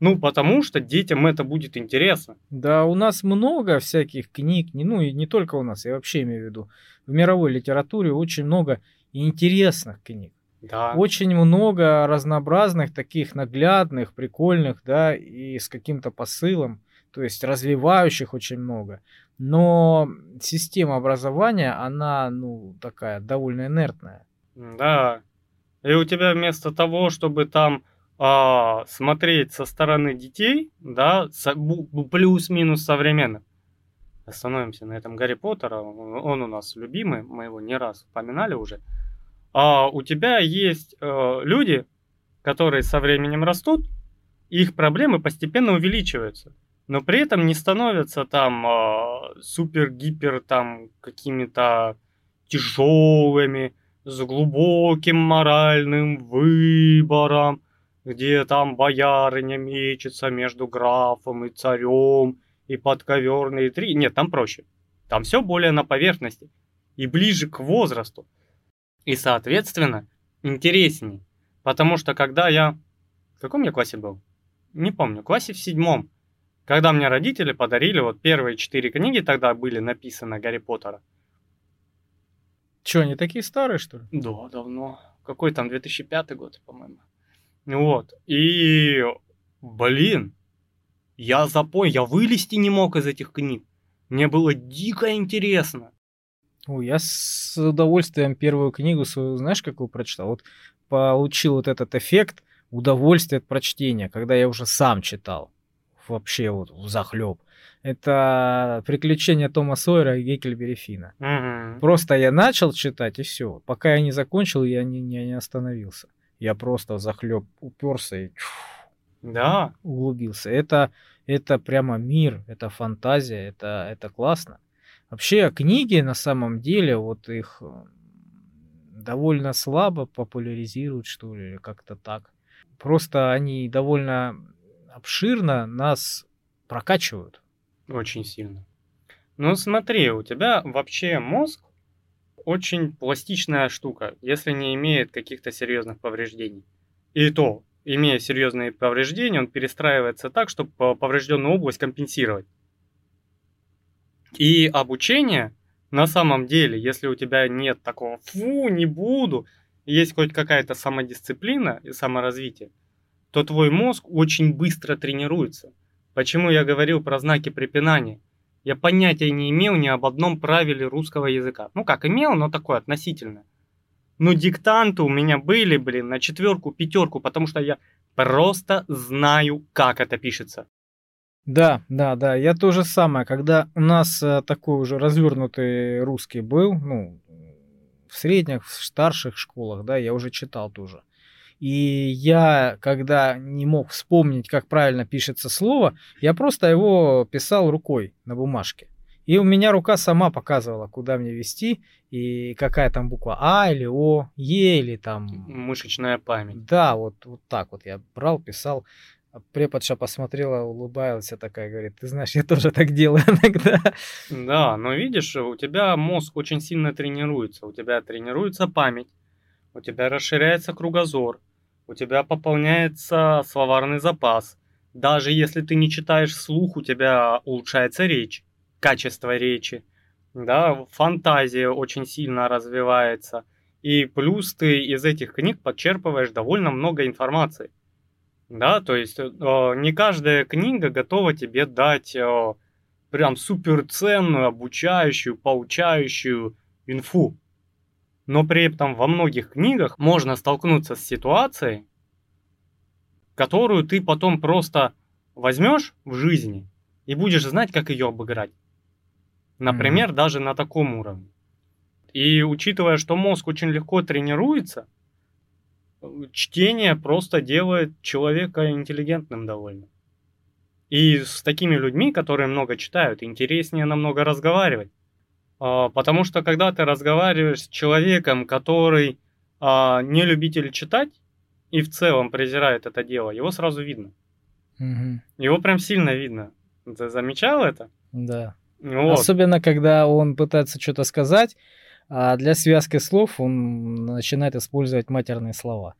Speaker 2: Ну, потому что детям это будет интересно.
Speaker 1: Да, у нас много всяких книг, ну и не только у нас, я вообще имею в виду. В мировой литературе очень много интересных книг. Да. Очень много разнообразных, таких наглядных, прикольных, да, и с каким-то посылом, то есть развивающих очень много. Но система образования, она, ну, такая довольно инертная.
Speaker 2: Да. И у тебя вместо того, чтобы там а, смотреть со стороны детей, да, плюс-минус современных, остановимся на этом Гарри Поттера, он у нас любимый, мы его не раз упоминали уже. А у тебя есть э, люди, которые со временем растут, и их проблемы постепенно увеличиваются. но при этом не становятся там э, супер-гипер там какими-то тяжелыми, с глубоким моральным выбором, где там боярыня мечется между графом и царем, и подковерные три. Нет, там проще. Там все более на поверхности и ближе к возрасту. И, соответственно, интереснее. Потому что когда я... В каком я классе был? Не помню. Классе в седьмом. Когда мне родители подарили вот первые четыре книги, тогда были написаны Гарри Поттера.
Speaker 1: Че, они такие старые, что ли?
Speaker 2: Да, давно. Какой там, 2005 год, по-моему. Вот. И, блин, я запой, я вылезти не мог из этих книг. Мне было дико интересно.
Speaker 1: Ой, я с удовольствием первую книгу свою, знаешь, какую прочитал? Вот получил вот этот эффект удовольствия от прочтения, когда я уже сам читал. Вообще вот в захлеб. Это приключения Тома Сойера и Геккельбери Фина.
Speaker 2: Угу.
Speaker 1: Просто я начал читать, и все. Пока я не закончил, я не, не, не остановился. Я просто захлеб уперся и чух,
Speaker 2: Да.
Speaker 1: углубился. Это, это прямо мир, это фантазия, это, это классно. Вообще книги на самом деле, вот их э, довольно слабо популяризируют, что ли, или как-то так. Просто они довольно обширно нас прокачивают.
Speaker 2: Очень сильно. Ну смотри, у тебя вообще мозг очень пластичная штука, если не имеет каких-то серьезных повреждений. И то, имея серьезные повреждения, он перестраивается так, чтобы поврежденную область компенсировать. И обучение на самом деле, если у тебя нет такого «фу, не буду», есть хоть какая-то самодисциплина и саморазвитие, то твой мозг очень быстро тренируется. Почему я говорил про знаки препинания? Я понятия не имел ни об одном правиле русского языка. Ну как, имел, но такое относительно. Но диктанты у меня были, блин, на четверку, пятерку, потому что я просто знаю, как это пишется.
Speaker 1: Да, да, да, я то же самое. Когда у нас э, такой уже развернутый русский был, ну, в средних, в старших школах, да, я уже читал тоже. И я, когда не мог вспомнить, как правильно пишется слово, я просто его писал рукой на бумажке. И у меня рука сама показывала, куда мне вести, и какая там буква А или О, Е или там...
Speaker 2: Мышечная память.
Speaker 1: Да, вот, вот так вот я брал, писал. Преподша посмотрела, улыбалась такая, говорит, ты знаешь, я тоже так делаю иногда.
Speaker 2: Да, но видишь, у тебя мозг очень сильно тренируется, у тебя тренируется память, у тебя расширяется кругозор, у тебя пополняется словарный запас. Даже если ты не читаешь слух, у тебя улучшается речь, качество речи, да, фантазия очень сильно развивается. И плюс ты из этих книг подчерпываешь довольно много информации. Да, то есть э, не каждая книга готова тебе дать э, прям суперценную, обучающую, поучающую инфу. Но при этом во многих книгах можно столкнуться с ситуацией, которую ты потом просто возьмешь в жизни и будешь знать, как ее обыграть. Например, mm-hmm. даже на таком уровне. И учитывая, что мозг очень легко тренируется, чтение просто делает человека интеллигентным довольно. И с такими людьми, которые много читают, интереснее намного разговаривать. А, потому что когда ты разговариваешь с человеком, который а, не любитель читать и в целом презирает это дело, его сразу видно.
Speaker 1: Угу.
Speaker 2: Его прям сильно видно. Ты замечал это?
Speaker 1: Да. Вот. Особенно, когда он пытается что-то сказать, а для связки слов он начинает использовать матерные слова.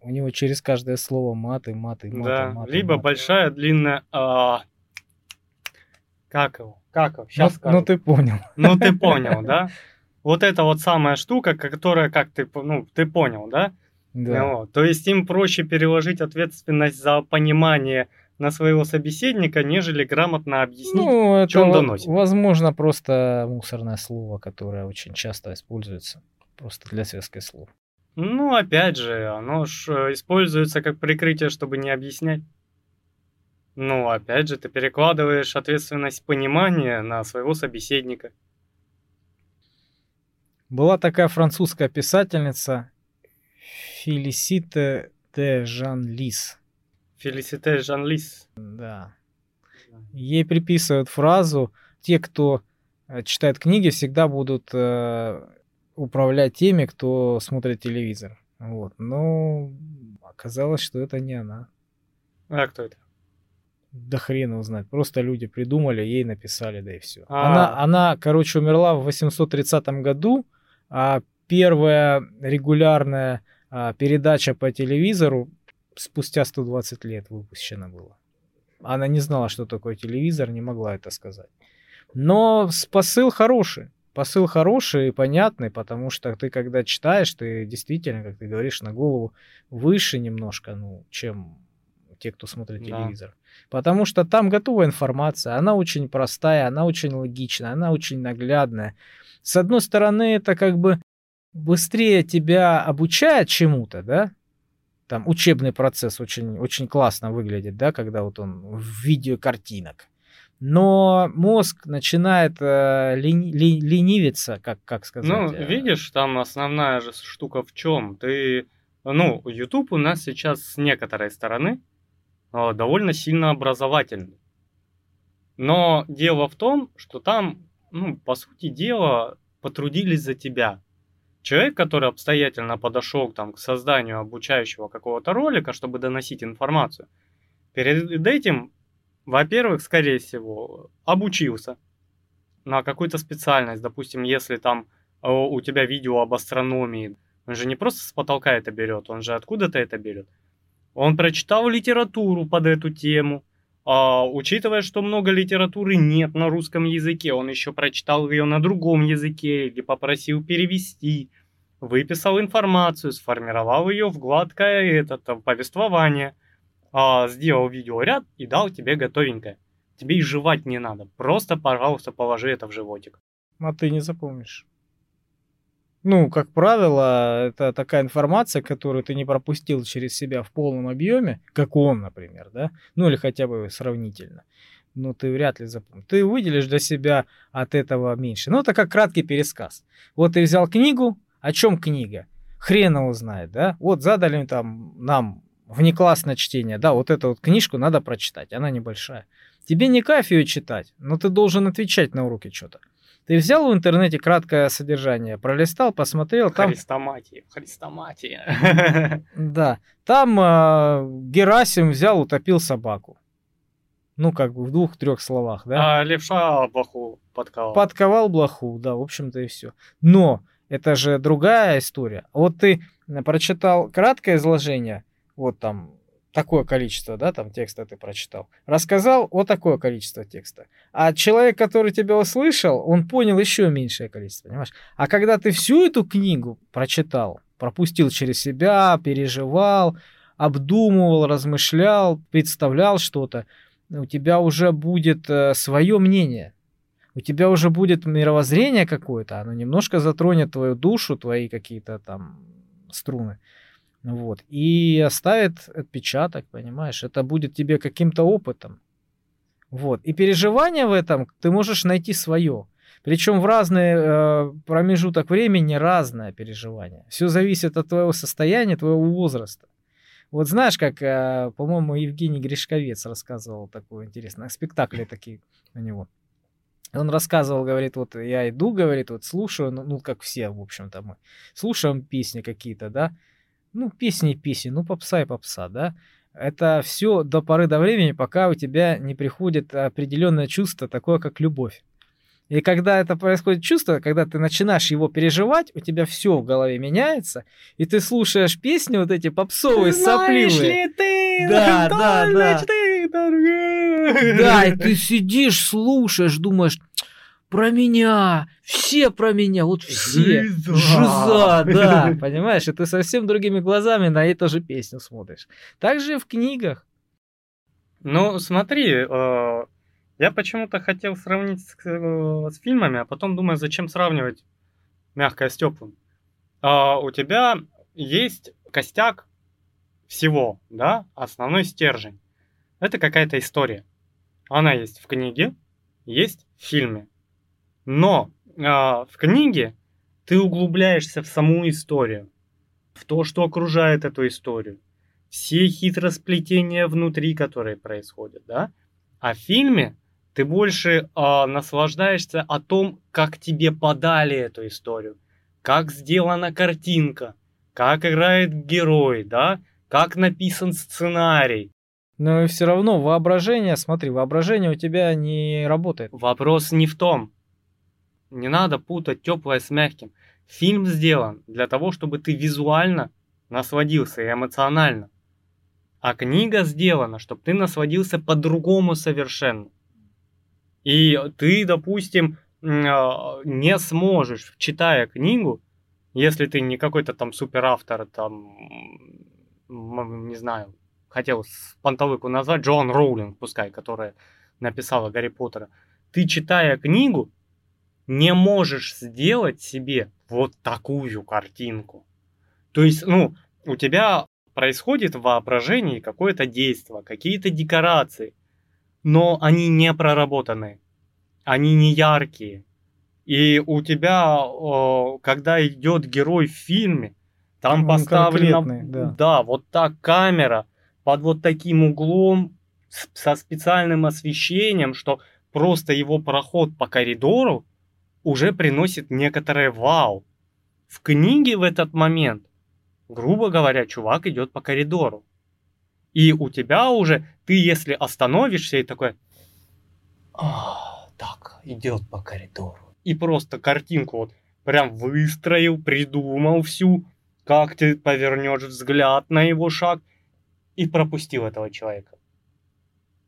Speaker 1: У него через каждое слово маты, маты, маты,
Speaker 2: да.
Speaker 1: маты.
Speaker 2: Либо
Speaker 1: маты.
Speaker 2: большая, длинная... А... Как его? Как его? Сейчас
Speaker 1: ну, ну ты понял.
Speaker 2: Ну ты понял, да? Вот это вот самая штука, которая, как ты, ну, ты понял, да?
Speaker 1: Да.
Speaker 2: Вот. То есть им проще переложить ответственность за понимание на своего собеседника, нежели грамотно объяснить,
Speaker 1: ну, это
Speaker 2: что он доносит.
Speaker 1: Возможно, просто мусорное слово, которое очень часто используется просто для связки слов.
Speaker 2: Ну, опять же, оно ж э, используется как прикрытие, чтобы не объяснять. Ну, опять же, ты перекладываешь ответственность понимания на своего собеседника.
Speaker 1: Была такая французская писательница Фелисите де Жан Лис.
Speaker 2: Фелисите Жан Лис.
Speaker 1: Да. ей приписывают фразу «те, кто э, читает книги, всегда будут э, управлять теми, кто смотрит телевизор». Вот. Но оказалось, что это не она.
Speaker 2: А кто это?
Speaker 1: Да хрен знает. Просто люди придумали, ей написали, да и все. Она, она, короче, умерла в 830 году, а первая регулярная а, передача по телевизору спустя 120 лет выпущена была. Она не знала, что такое телевизор, не могла это сказать. Но посыл хороший. Посыл хороший и понятный, потому что ты, когда читаешь, ты действительно, как ты говоришь, на голову выше немножко, ну, чем те, кто смотрит да. телевизор. Потому что там готовая информация, она очень простая, она очень логичная, она очень наглядная. С одной стороны, это как бы быстрее тебя обучает чему-то, да, там учебный процесс очень, очень классно выглядит, да, когда вот он в видео картинок. Но мозг начинает э, лени, ли, ленивиться, как, как сказать.
Speaker 2: Ну, э... видишь, там основная же штука в чем? Ты, ну, YouTube у нас сейчас с некоторой стороны э, довольно сильно образовательный. Но дело в том, что там, ну, по сути дела, потрудились за тебя. Человек, который обстоятельно подошел там, к созданию обучающего какого-то ролика, чтобы доносить информацию, перед этим, во-первых, скорее всего, обучился на какую-то специальность. Допустим, если там у тебя видео об астрономии, он же не просто с потолка это берет, он же откуда-то это берет. Он прочитал литературу под эту тему, а, учитывая, что много литературы нет на русском языке, он еще прочитал ее на другом языке или попросил перевести выписал информацию, сформировал ее в гладкое это, повествование, а, сделал видеоряд и дал тебе готовенькое. Тебе и жевать не надо. Просто, пожалуйста, положи это в животик.
Speaker 1: А ты не запомнишь. Ну, как правило, это такая информация, которую ты не пропустил через себя в полном объеме, как он, например, да? Ну, или хотя бы сравнительно. Ну, ты вряд ли запомнишь. Ты выделишь для себя от этого меньше. Ну, это как краткий пересказ. Вот ты взял книгу, о чем книга? Хрен его знает, да? Вот задали там нам внеклассное чтение, да, вот эту вот книжку надо прочитать, она небольшая. Тебе не кайф ее читать, но ты должен отвечать на уроки что-то. Ты взял в интернете краткое содержание, пролистал, посмотрел.
Speaker 2: Там... Христоматия, христоматия.
Speaker 1: Да, там э, Герасим взял, утопил собаку. Ну, как бы в двух-трех словах, да?
Speaker 2: А левша блоху подковал.
Speaker 1: Подковал блоху, да, в общем-то и все. Но это же другая история. Вот ты прочитал краткое изложение, вот там такое количество, да, там текста ты прочитал. Рассказал вот такое количество текста. А человек, который тебя услышал, он понял еще меньшее количество, понимаешь? А когда ты всю эту книгу прочитал, пропустил через себя, переживал, обдумывал, размышлял, представлял что-то, у тебя уже будет э, свое мнение у тебя уже будет мировоззрение какое-то, оно немножко затронет твою душу, твои какие-то там струны. Вот. И оставит отпечаток, понимаешь? Это будет тебе каким-то опытом. Вот. И переживание в этом ты можешь найти свое. Причем в разный э, промежуток времени разное переживание. Все зависит от твоего состояния, твоего возраста. Вот знаешь, как, э, по-моему, Евгений Гришковец рассказывал такое интересное, спектакли такие у него. Он рассказывал, говорит, вот я иду, говорит, вот слушаю, ну, ну как все, в общем-то, мы слушаем песни какие-то, да, ну, песни песни, ну, попса и попса, да, это все до поры до времени, пока у тебя не приходит определенное чувство, такое как любовь. И когда это происходит чувство, когда ты начинаешь его переживать, у тебя все в голове меняется, и ты слушаешь песни вот эти попсовые,
Speaker 2: Знаешь
Speaker 1: сопливые.
Speaker 2: ли ты,
Speaker 1: да, да, да.
Speaker 2: Ты,
Speaker 1: да, и ты сидишь, слушаешь, думаешь, про меня, все про меня, вот все.
Speaker 2: Жиза.
Speaker 1: Жиза, да, понимаешь, и ты совсем другими глазами на эту же песню смотришь. Так же и в книгах.
Speaker 2: Ну, смотри, э, я почему-то хотел сравнить с, э, с фильмами, а потом думаю, зачем сравнивать мягкое с теплым. А, у тебя есть костяк всего, да, основной стержень. Это какая-то история. Она есть в книге, есть в фильме. Но а, в книге ты углубляешься в саму историю, в то, что окружает эту историю, все хитросплетения внутри, которые происходят, да? А в фильме ты больше э, наслаждаешься о том, как тебе подали эту историю, как сделана картинка, как играет герой, да, как написан сценарий.
Speaker 1: Но все равно воображение, смотри, воображение у тебя не работает.
Speaker 2: Вопрос не в том. Не надо путать теплое с мягким. Фильм сделан для того, чтобы ты визуально насладился и эмоционально. А книга сделана, чтобы ты насладился по-другому совершенно. И ты, допустим, а, не сможешь, читая книгу, если ты не какой-то там суперавтор, там, не знаю, хотел панталыку назвать, Джоан Роулинг, пускай, которая написала Гарри Поттера, ты, читая книгу, не можешь сделать себе вот такую картинку. То есть, ну, у тебя происходит в воображении какое-то действие, какие-то декорации, но они не проработаны, они не яркие. И у тебя, когда идет герой в фильме, там Он поставлена, да. да, вот так камера под вот таким углом со специальным освещением, что просто его проход по коридору уже приносит некоторое вау. В книге в этот момент, грубо говоря, чувак идет по коридору. И у тебя уже, ты если остановишься и такой, а, так, идет по коридору. И просто картинку вот прям выстроил, придумал всю, как ты повернешь взгляд на его шаг и пропустил этого человека.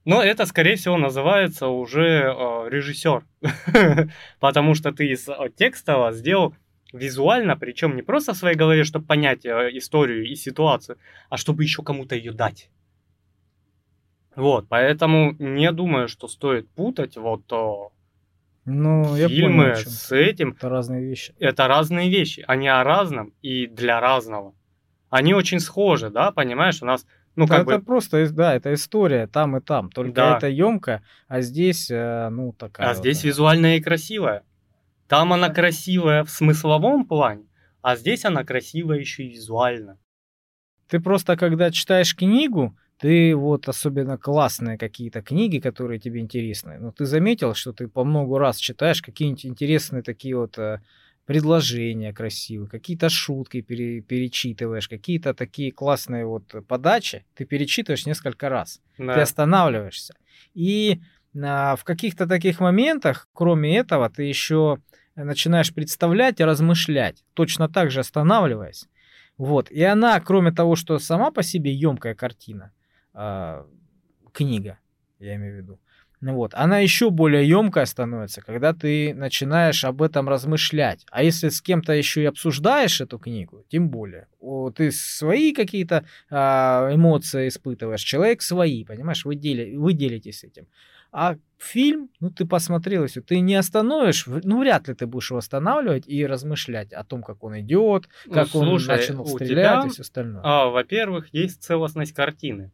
Speaker 2: Но это, скорее всего, называется уже э, режиссер. Потому что ты из э, текстового сделал визуально, причем не просто в своей голове, чтобы понять э, историю и ситуацию, а чтобы еще кому-то ее дать. Вот, поэтому не думаю, что стоит путать вот о,
Speaker 1: ну,
Speaker 2: фильмы я понял, с этим.
Speaker 1: Это разные вещи.
Speaker 2: Это разные вещи. Они о разном и для разного. Они очень схожи, да, понимаешь? У нас ну,
Speaker 1: как это бы... просто, да, это история там и там. Только да. это емко, а здесь, э, ну, такая.
Speaker 2: А вот, здесь визуальная и красивая. Там она красивая в смысловом плане, а здесь она красивая еще и визуально.
Speaker 1: Ты просто, когда читаешь книгу, ты вот особенно классные какие-то книги, которые тебе интересны, но ты заметил, что ты по много раз читаешь какие-нибудь интересные такие вот э, предложения красивые, какие-то шутки пере, перечитываешь, какие-то такие классные вот подачи, ты перечитываешь несколько раз, да. ты останавливаешься. И а, в каких-то таких моментах, кроме этого, ты еще начинаешь представлять и размышлять, точно так же останавливаясь. Вот. И она, кроме того, что сама по себе емкая картина, э, книга, я имею в виду, ну вот. Она еще более емкая становится, когда ты начинаешь об этом размышлять. А если с кем-то еще и обсуждаешь эту книгу, тем более. Ты свои какие-то а, эмоции испытываешь, человек свои, понимаешь, вы, дели, вы делитесь этим. А фильм, ну ты посмотрел, если ты не остановишь, ну вряд ли ты будешь его останавливать и размышлять о том, как он идет, ну, как ну, слушай, он начал стрелять тебя, и все остальное.
Speaker 2: А, во-первых, есть целостность картины.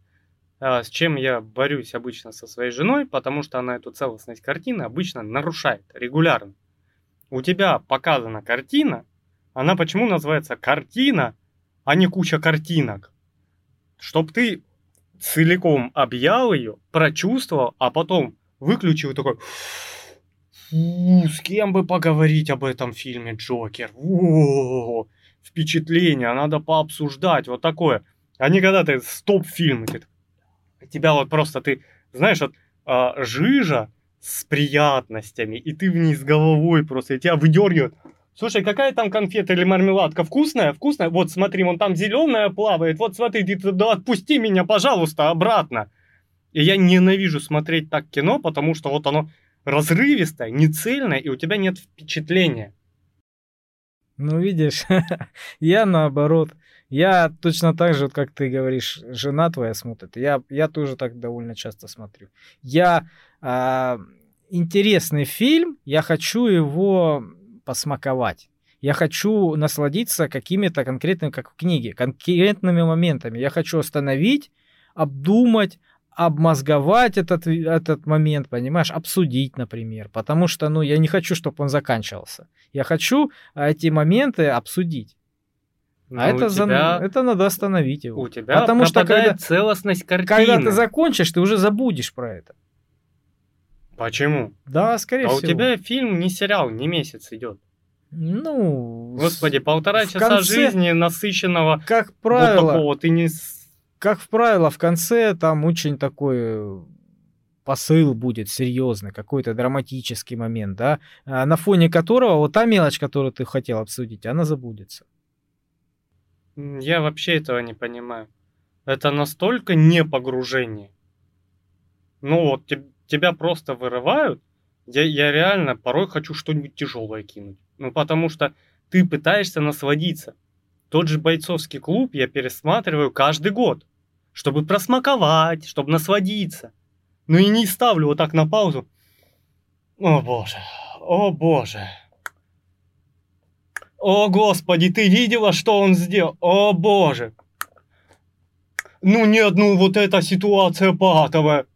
Speaker 2: А, с чем я борюсь обычно со своей женой, потому что она эту целостность картины обычно нарушает регулярно. У тебя показана картина, она почему называется картина, а не куча картинок? Чтоб ты целиком объял ее, прочувствовал, а потом выключил такой... Фу, с кем бы поговорить об этом фильме Джокер? О, впечатление, надо пообсуждать, вот такое. А не когда ты стоп-фильм, ты тебя вот просто, ты, знаешь, вот а, жижа с приятностями, и ты вниз головой просто, и тебя выдергивают. Слушай, какая там конфета или мармеладка? Вкусная? Вкусная? Вот смотри, вон там зеленая плавает. Вот смотри, ты, да отпусти меня, пожалуйста, обратно. И я ненавижу смотреть так кино, потому что вот оно разрывистое, нецельное, и у тебя нет впечатления.
Speaker 1: Ну, видишь, я наоборот. Я точно так же, как ты говоришь, жена твоя смотрит. Я, я тоже так довольно часто смотрю. Я э, интересный фильм, я хочу его посмаковать. Я хочу насладиться какими-то конкретными, как в книге, конкретными моментами. Я хочу остановить, обдумать, обмозговать этот, этот момент, понимаешь, обсудить, например. Потому что, ну, я не хочу, чтобы он заканчивался. Я хочу эти моменты обсудить. Но а это, тебя... за... это надо остановить его.
Speaker 2: У тебя Потому что когда... целостность картины.
Speaker 1: Когда ты закончишь, ты уже забудешь про это.
Speaker 2: Почему?
Speaker 1: Да, скорее
Speaker 2: а
Speaker 1: всего.
Speaker 2: у тебя фильм не сериал, не месяц идет.
Speaker 1: Ну,
Speaker 2: Господи, полтора часа
Speaker 1: конце-
Speaker 2: жизни насыщенного
Speaker 1: как
Speaker 2: вот
Speaker 1: правило,
Speaker 2: такого. Ты не...
Speaker 1: как правило, в конце там очень такой э, посыл будет серьезный, какой-то драматический момент, да, а на фоне которого вот та мелочь, которую ты хотел обсудить, она забудется.
Speaker 2: Я вообще этого не понимаю. Это настолько не погружение. Ну вот, теб- тебя просто вырывают. Я, я реально порой хочу что-нибудь тяжелое кинуть. Ну потому что ты пытаешься насладиться. Тот же бойцовский клуб я пересматриваю каждый год. Чтобы просмаковать, чтобы насладиться. Ну и не ставлю вот так на паузу. О боже, о боже. О, Господи, ты видела, что он сделал? О, Боже. Ну нет, ну вот эта ситуация патовая.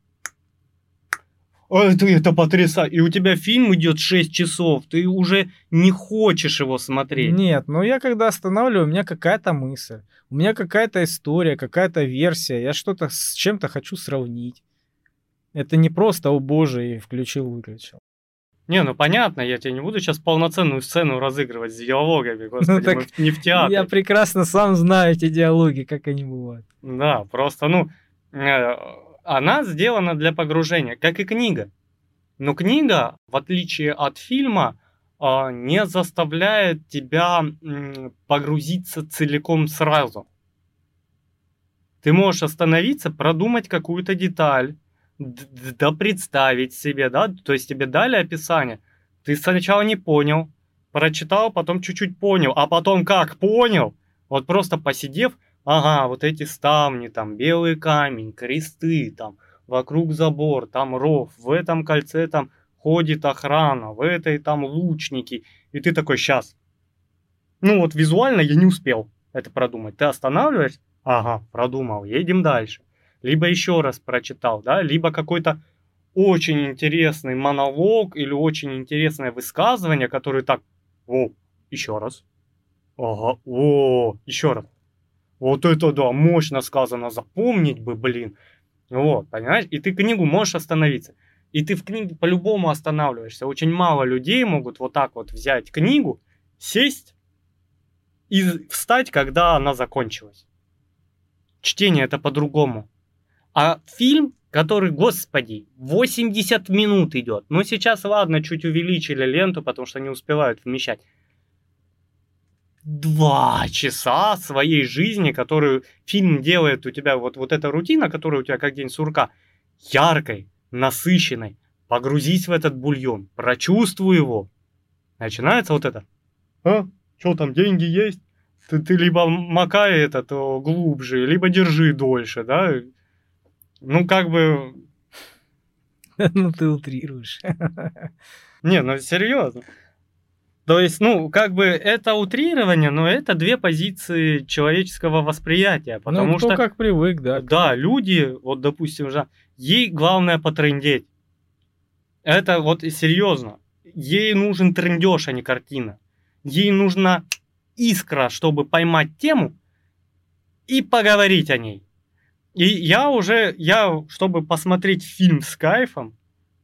Speaker 2: Это, это потрясающе. И у тебя фильм идет 6 часов, ты уже не хочешь его смотреть.
Speaker 1: Нет, но я когда останавливаю, у меня какая-то мысль, у меня какая-то история, какая-то версия, я что-то с чем-то хочу сравнить. Это не просто, о боже, и включил-выключил.
Speaker 2: Не, ну понятно, я тебе не буду сейчас полноценную сцену разыгрывать с диалогами, господи,
Speaker 1: Ну так
Speaker 2: не в театре.
Speaker 1: Я прекрасно сам знаю эти диалоги, как они бывают.
Speaker 2: Да, просто, ну, э, она сделана для погружения, как и книга. Но книга, в отличие от фильма, а, не заставляет тебя погрузиться целиком сразу. Ты можешь остановиться, продумать какую-то деталь, да представить себе, да, то есть тебе дали описание, ты сначала не понял, прочитал, потом чуть-чуть понял, а потом как понял, вот просто посидев, ага, вот эти ставни, там белый камень, кресты, там вокруг забор, там ров, в этом кольце там ходит охрана, в этой там лучники, и ты такой, сейчас. Ну вот визуально я не успел это продумать. Ты останавливаешься, ага, продумал, едем дальше. Либо еще раз прочитал, да, либо какой-то очень интересный монолог или очень интересное высказывание, которое так, о, еще раз, ага, о, еще раз. Вот это да, мощно сказано, запомнить бы, блин. Вот, понимаешь? И ты книгу можешь остановиться. И ты в книге по-любому останавливаешься. Очень мало людей могут вот так вот взять книгу, сесть и встать, когда она закончилась. Чтение это по-другому. А фильм, который, господи, 80 минут идет. Ну, сейчас, ладно, чуть увеличили ленту, потому что не успевают вмещать. Два часа своей жизни, которую фильм делает у тебя, вот, вот эта рутина, которая у тебя как день сурка, яркой, насыщенной. Погрузись в этот бульон, прочувствуй его. Начинается вот это. А, что там, деньги есть? Ты, ты либо макай это то глубже, либо держи дольше, да? Ну, как бы,
Speaker 1: Ну ты утрируешь.
Speaker 2: Не, ну серьезно. То есть, ну, как бы это утрирование, но это две позиции человеческого восприятия. Потому
Speaker 1: ну, кто
Speaker 2: что,
Speaker 1: как привык, да.
Speaker 2: да, люди, вот, допустим, же, ей главное потрындеть. Это вот серьезно. Ей нужен трендеж, а не картина. Ей нужна искра, чтобы поймать тему и поговорить о ней. И я уже, я, чтобы посмотреть фильм с кайфом,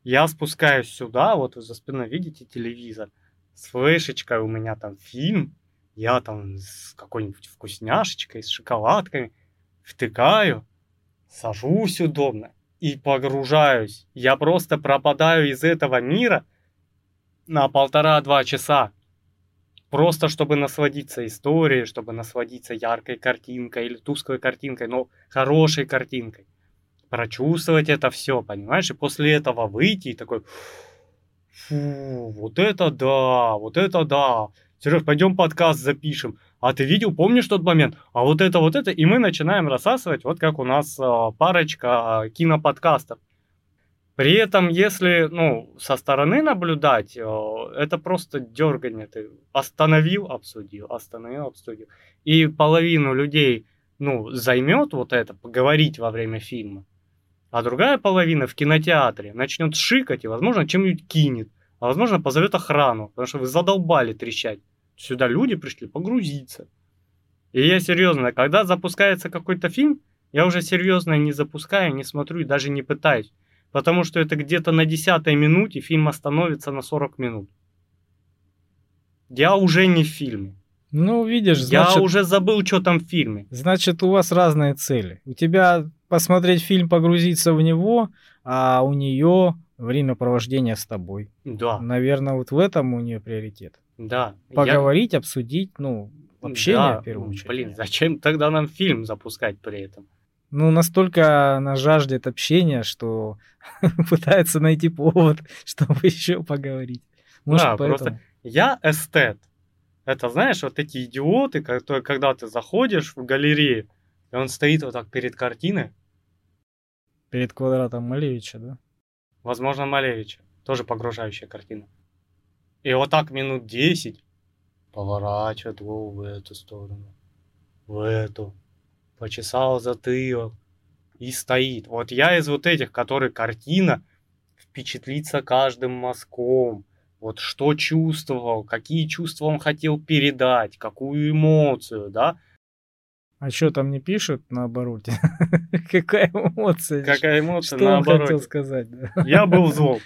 Speaker 2: я спускаюсь сюда, вот за спиной видите телевизор, с флешечкой у меня там фильм, я там с какой-нибудь вкусняшечкой, с шоколадками, втыкаю, сажусь удобно и погружаюсь. Я просто пропадаю из этого мира на полтора-два часа. Просто чтобы насладиться историей, чтобы насладиться яркой картинкой или тусклой картинкой, но хорошей картинкой. Прочувствовать это все, понимаешь? И после этого выйти и такой, фу, вот это да, вот это да. Сереж, пойдем подкаст запишем. А ты видел, помнишь тот момент? А вот это, вот это. И мы начинаем рассасывать, вот как у нас а, парочка а, киноподкастов. При этом, если, ну, со стороны наблюдать, а, это просто дергание. Ты остановил, обсудил, остановил, обсудил. И половину людей, ну, займет вот это, поговорить во время фильма. А другая половина в кинотеатре начнет шикать и, возможно, чем-нибудь кинет. А возможно, позовет охрану, потому что вы задолбали трещать. Сюда люди пришли погрузиться. И я серьезно, когда запускается какой-то фильм, я уже серьезно не запускаю, не смотрю и даже не пытаюсь. Потому что это где-то на десятой минуте фильм остановится на 40 минут. Я уже не в фильме.
Speaker 1: Ну, видишь, значит...
Speaker 2: Я уже забыл, что там в фильме.
Speaker 1: Значит, у вас разные цели. У тебя посмотреть фильм, погрузиться в него, а у нее время провождения с тобой.
Speaker 2: Да.
Speaker 1: Наверное, вот в этом у нее приоритет.
Speaker 2: Да.
Speaker 1: Поговорить, я... обсудить, ну, общение
Speaker 2: да,
Speaker 1: в первую очередь.
Speaker 2: Блин, зачем тогда нам фильм запускать при этом?
Speaker 1: Ну, настолько она жаждет общения, что пытается найти повод, чтобы еще поговорить. Может,
Speaker 2: да,
Speaker 1: поэтому...
Speaker 2: просто я эстет. Это, знаешь, вот эти идиоты, которые, когда ты заходишь в галерею, и он стоит вот так перед картиной.
Speaker 1: Перед квадратом Малевича, да?
Speaker 2: Возможно, Малевича. Тоже погружающая картина. И вот так минут 10 поворачивает голову в эту сторону, в эту, почесал затылок и стоит. Вот я из вот этих, которые картина впечатлится каждым мазком, вот что чувствовал, какие чувства он хотел передать, какую эмоцию, да.
Speaker 1: А что там не пишут наоборот? Какая эмоция?
Speaker 2: Какая эмоция
Speaker 1: Что он
Speaker 2: наоборот?
Speaker 1: хотел сказать? да?
Speaker 2: Я был зол.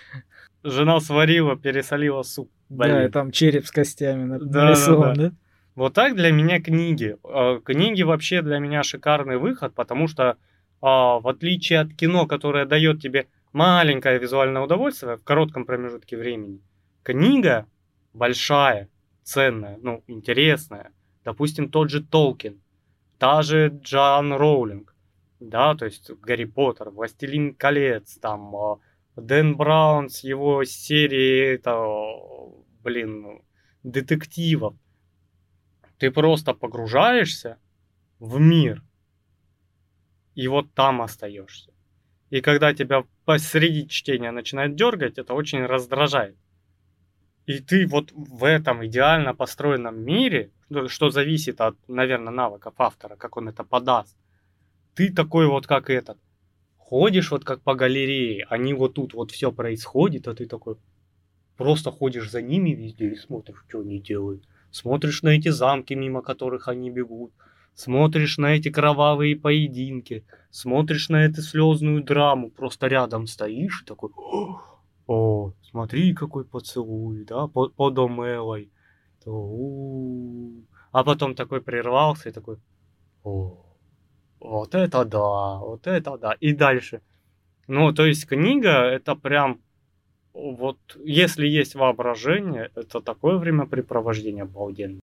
Speaker 2: Жена сварила, пересолила суп.
Speaker 1: Да,
Speaker 2: Блин.
Speaker 1: и там череп с костями на-
Speaker 2: Да,
Speaker 1: нарисован,
Speaker 2: да,
Speaker 1: да?
Speaker 2: Вот так для меня книги. Э, Книги вообще для меня шикарный выход, потому что а, в отличие от кино, которое дает тебе маленькое визуальное удовольствие в коротком промежутке времени, книга большая, ценная, ну, интересная. Допустим, тот же Толкин, та же Джоан Роулинг, да, то есть Гарри Поттер, Властелин колец, там а, Дэн Браун с его серией, это, блин, ну, детективов. Ты просто погружаешься в мир, и вот там остаешься. И когда тебя посреди чтения начинает дергать, это очень раздражает. И ты вот в этом идеально построенном мире, что зависит от, наверное, навыков автора, как он это подаст, ты такой вот как этот, ходишь вот как по галерее, они вот тут вот все происходит, а ты такой просто ходишь за ними везде и смотришь, что они делают. Смотришь на эти замки, мимо которых они бегут. Смотришь на эти кровавые поединки. Смотришь на эту слезную драму. Просто рядом стоишь и такой... О, смотри, какой поцелуй, да, под, Омелой. А потом такой прервался и такой... О, вот это да, вот это да. И дальше. Ну, то есть книга это прям вот если есть воображение, это такое времяпрепровождение обалденное.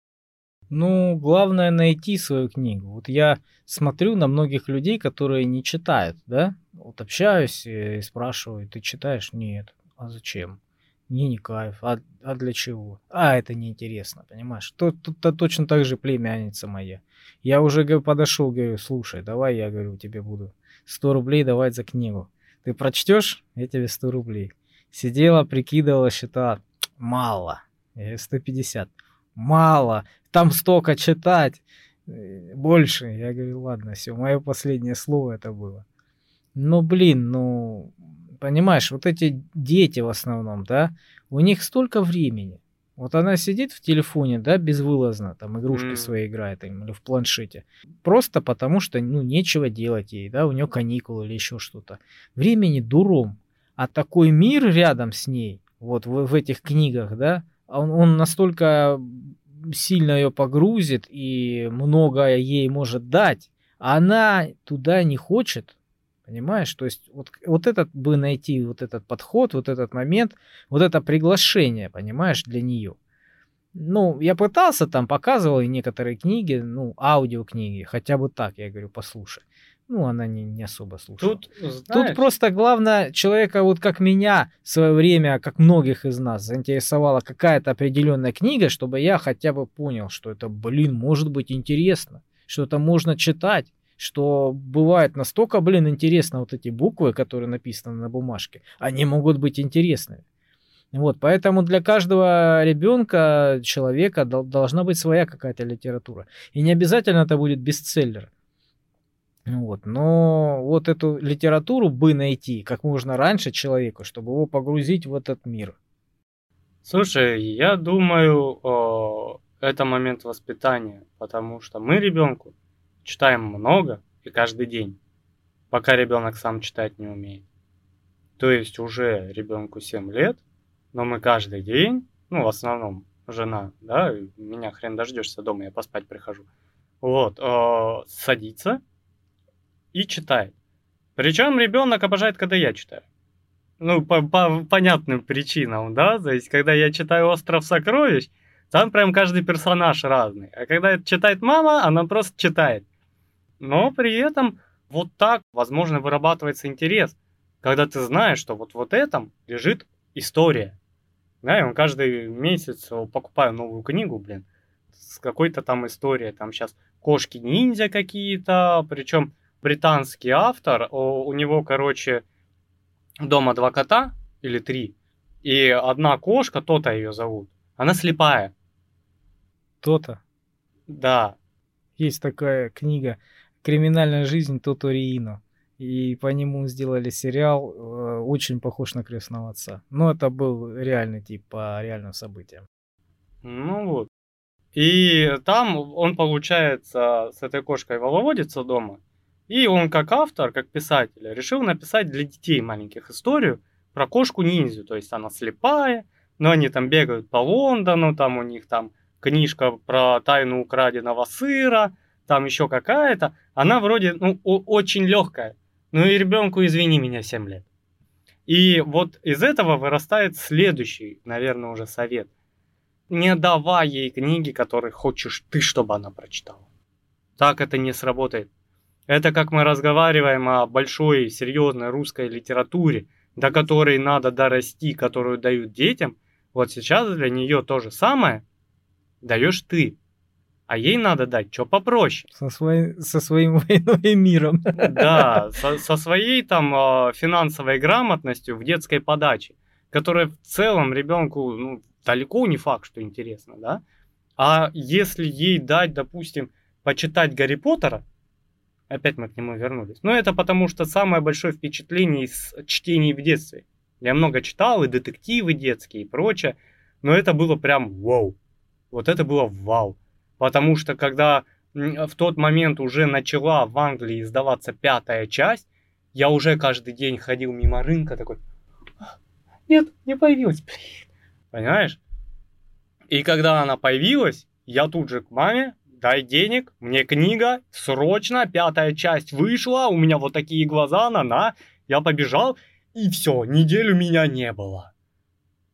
Speaker 1: Ну, главное найти свою книгу. Вот я смотрю на многих людей, которые не читают, да? Вот общаюсь и спрашиваю, ты читаешь? Нет. А зачем? Мне не кайф. А, а для чего? А, это неинтересно, понимаешь? Тут, тут, тут точно так же племянница моя. Я уже говорю, подошел, говорю, слушай, давай я, говорю, тебе буду 100 рублей давать за книгу. Ты прочтешь, я тебе 100 рублей. Сидела, прикидывала, считала, мало. Я говорю, 150. Мало. Там столько читать. Больше. Я говорю, ладно, все, мое последнее слово это было. Ну, блин, ну, понимаешь, вот эти дети в основном, да, у них столько времени. Вот она сидит в телефоне, да, безвылазно, там игрушки
Speaker 2: М.
Speaker 1: свои играет им, или в планшете. Просто потому что, ну, нечего делать ей, да, у нее каникулы или еще что-то. Времени дуром. А такой мир рядом с ней, вот в, в этих книгах, да, он, он настолько сильно ее погрузит и многое ей может дать, а она туда не хочет, понимаешь? То есть вот, вот этот бы найти, вот этот подход, вот этот момент, вот это приглашение, понимаешь, для нее. Ну, я пытался там, показывал ей некоторые книги, ну, аудиокниги, хотя бы так, я говорю, послушай. Ну, она не, не особо слушала.
Speaker 2: Тут,
Speaker 1: Тут
Speaker 2: знаешь,
Speaker 1: просто главное человека, вот как меня в свое время, как многих из нас, заинтересовала какая-то определенная книга, чтобы я хотя бы понял, что это, блин, может быть интересно, что это можно читать, что бывает настолько, блин, интересно вот эти буквы, которые написаны на бумажке, они могут быть интересными. Вот, поэтому для каждого ребенка, человека дол- должна быть своя какая-то литература. И не обязательно это будет бестселлер. Вот. Но вот эту литературу бы найти как можно раньше человеку, чтобы его погрузить в этот мир.
Speaker 2: Слушай, я думаю, э, это момент воспитания, потому что мы ребенку читаем много и каждый день, пока ребенок сам читать не умеет. То есть уже ребенку 7 лет, но мы каждый день, ну, в основном жена, да, меня хрен дождешься дома, я поспать прихожу. Вот, э, садится и читает. Причем ребенок обожает, когда я читаю. Ну, по, по понятным причинам, да, то есть, когда я читаю «Остров сокровищ», там прям каждый персонаж разный. А когда это читает мама, она просто читает. Но при этом вот так, возможно, вырабатывается интерес, когда ты знаешь, что вот вот этом лежит история. Да, и он каждый месяц покупаю новую книгу, блин, с какой-то там историей. Там сейчас кошки-ниндзя какие-то, причем британский автор, у него, короче, дома два кота или три, и одна кошка, то-то ее зовут, она слепая.
Speaker 1: То-то?
Speaker 2: Да.
Speaker 1: Есть такая книга «Криминальная жизнь Тоториино». И по нему сделали сериал, э, очень похож на крестного отца. Но это был реальный тип по реальным событиям.
Speaker 2: Ну вот. И там он, получается, с этой кошкой воловодится дома. И он как автор, как писатель, решил написать для детей маленьких историю про кошку-ниндзю. То есть она слепая, но они там бегают по Лондону, там у них там книжка про тайну украденного сыра, там еще какая-то. Она вроде ну, очень легкая. Ну и ребенку, извини меня, 7 лет. И вот из этого вырастает следующий, наверное, уже совет – не давай ей книги, которые хочешь ты, чтобы она прочитала. Так это не сработает. Это как мы разговариваем о большой, серьезной русской литературе, до которой надо дорасти, которую дают детям. Вот сейчас для нее то же самое даешь ты. А ей надо дать что попроще.
Speaker 1: Со, свой, со своим войной миром.
Speaker 2: Да, со, со своей там а, финансовой грамотностью в детской подаче, которая в целом ребенку ну, далеко не факт, что интересно, да? А если ей дать, допустим, почитать Гарри Поттера, опять мы к нему вернулись, но это потому что самое большое впечатление из чтений в детстве. Я много читал, и детективы детские, и прочее, но это было прям вау. Вот это было вау. Потому что когда в тот момент уже начала в Англии издаваться пятая часть, я уже каждый день ходил мимо рынка такой, «А, нет, не появилась, Понимаешь? И когда она появилась, я тут же к маме, дай денег, мне книга, срочно, пятая часть вышла, у меня вот такие глаза, на, на, я побежал, и все, неделю меня не было.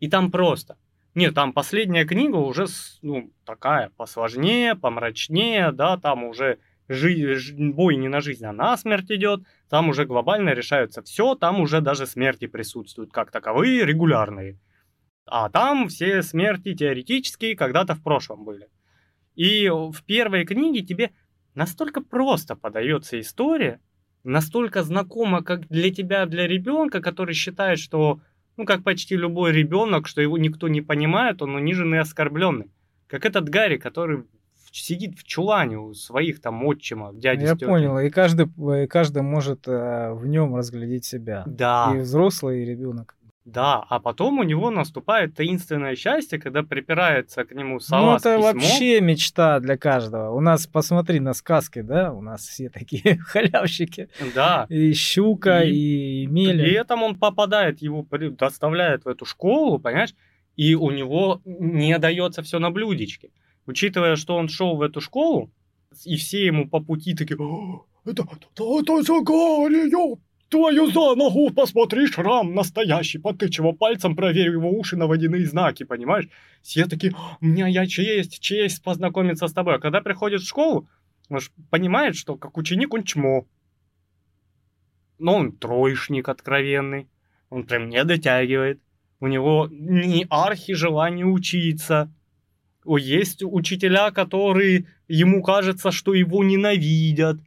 Speaker 2: И там просто. Нет, там последняя книга уже, ну, такая, посложнее, помрачнее, да, там уже жи- бой не на жизнь, а на смерть идет, там уже глобально решаются все, там уже даже смерти присутствуют как таковые, регулярные. А там все смерти теоретические когда-то в прошлом были. И в первой книге тебе настолько просто подается история, настолько знакома как для тебя, для ребенка, который считает, что, ну, как почти любой ребенок, что его никто не понимает, он унижен и оскорбленный. Как этот Гарри, который сидит в чулане у своих там отчимов, дяди
Speaker 1: Я понял, и каждый, и каждый может э, в нем разглядеть себя.
Speaker 2: Да.
Speaker 1: И взрослый, и ребенок.
Speaker 2: Да, а потом у него наступает таинственное счастье, когда припирается к нему сова Ну, это
Speaker 1: вообще мечта для каждого. У нас, посмотри на сказки, да, у нас все такие халявщики.
Speaker 2: Да.
Speaker 1: И щука, и, и меля.
Speaker 2: При этом он попадает, его доставляет в эту школу, понимаешь, и у него не дается все на блюдечке. Учитывая, что он шел в эту школу, и все ему по пути такие, это, это, это Загарий, ёп, Твою за ногу, посмотри, шрам настоящий, потычего пальцем, проверю его уши на водяные знаки, понимаешь? Все такие, у меня я честь, честь познакомиться с тобой. А когда приходит в школу, он же понимает, что как ученик он чмо. Но он троечник откровенный, он прям не дотягивает. У него не архи желание учиться. Есть учителя, которые ему кажется, что его ненавидят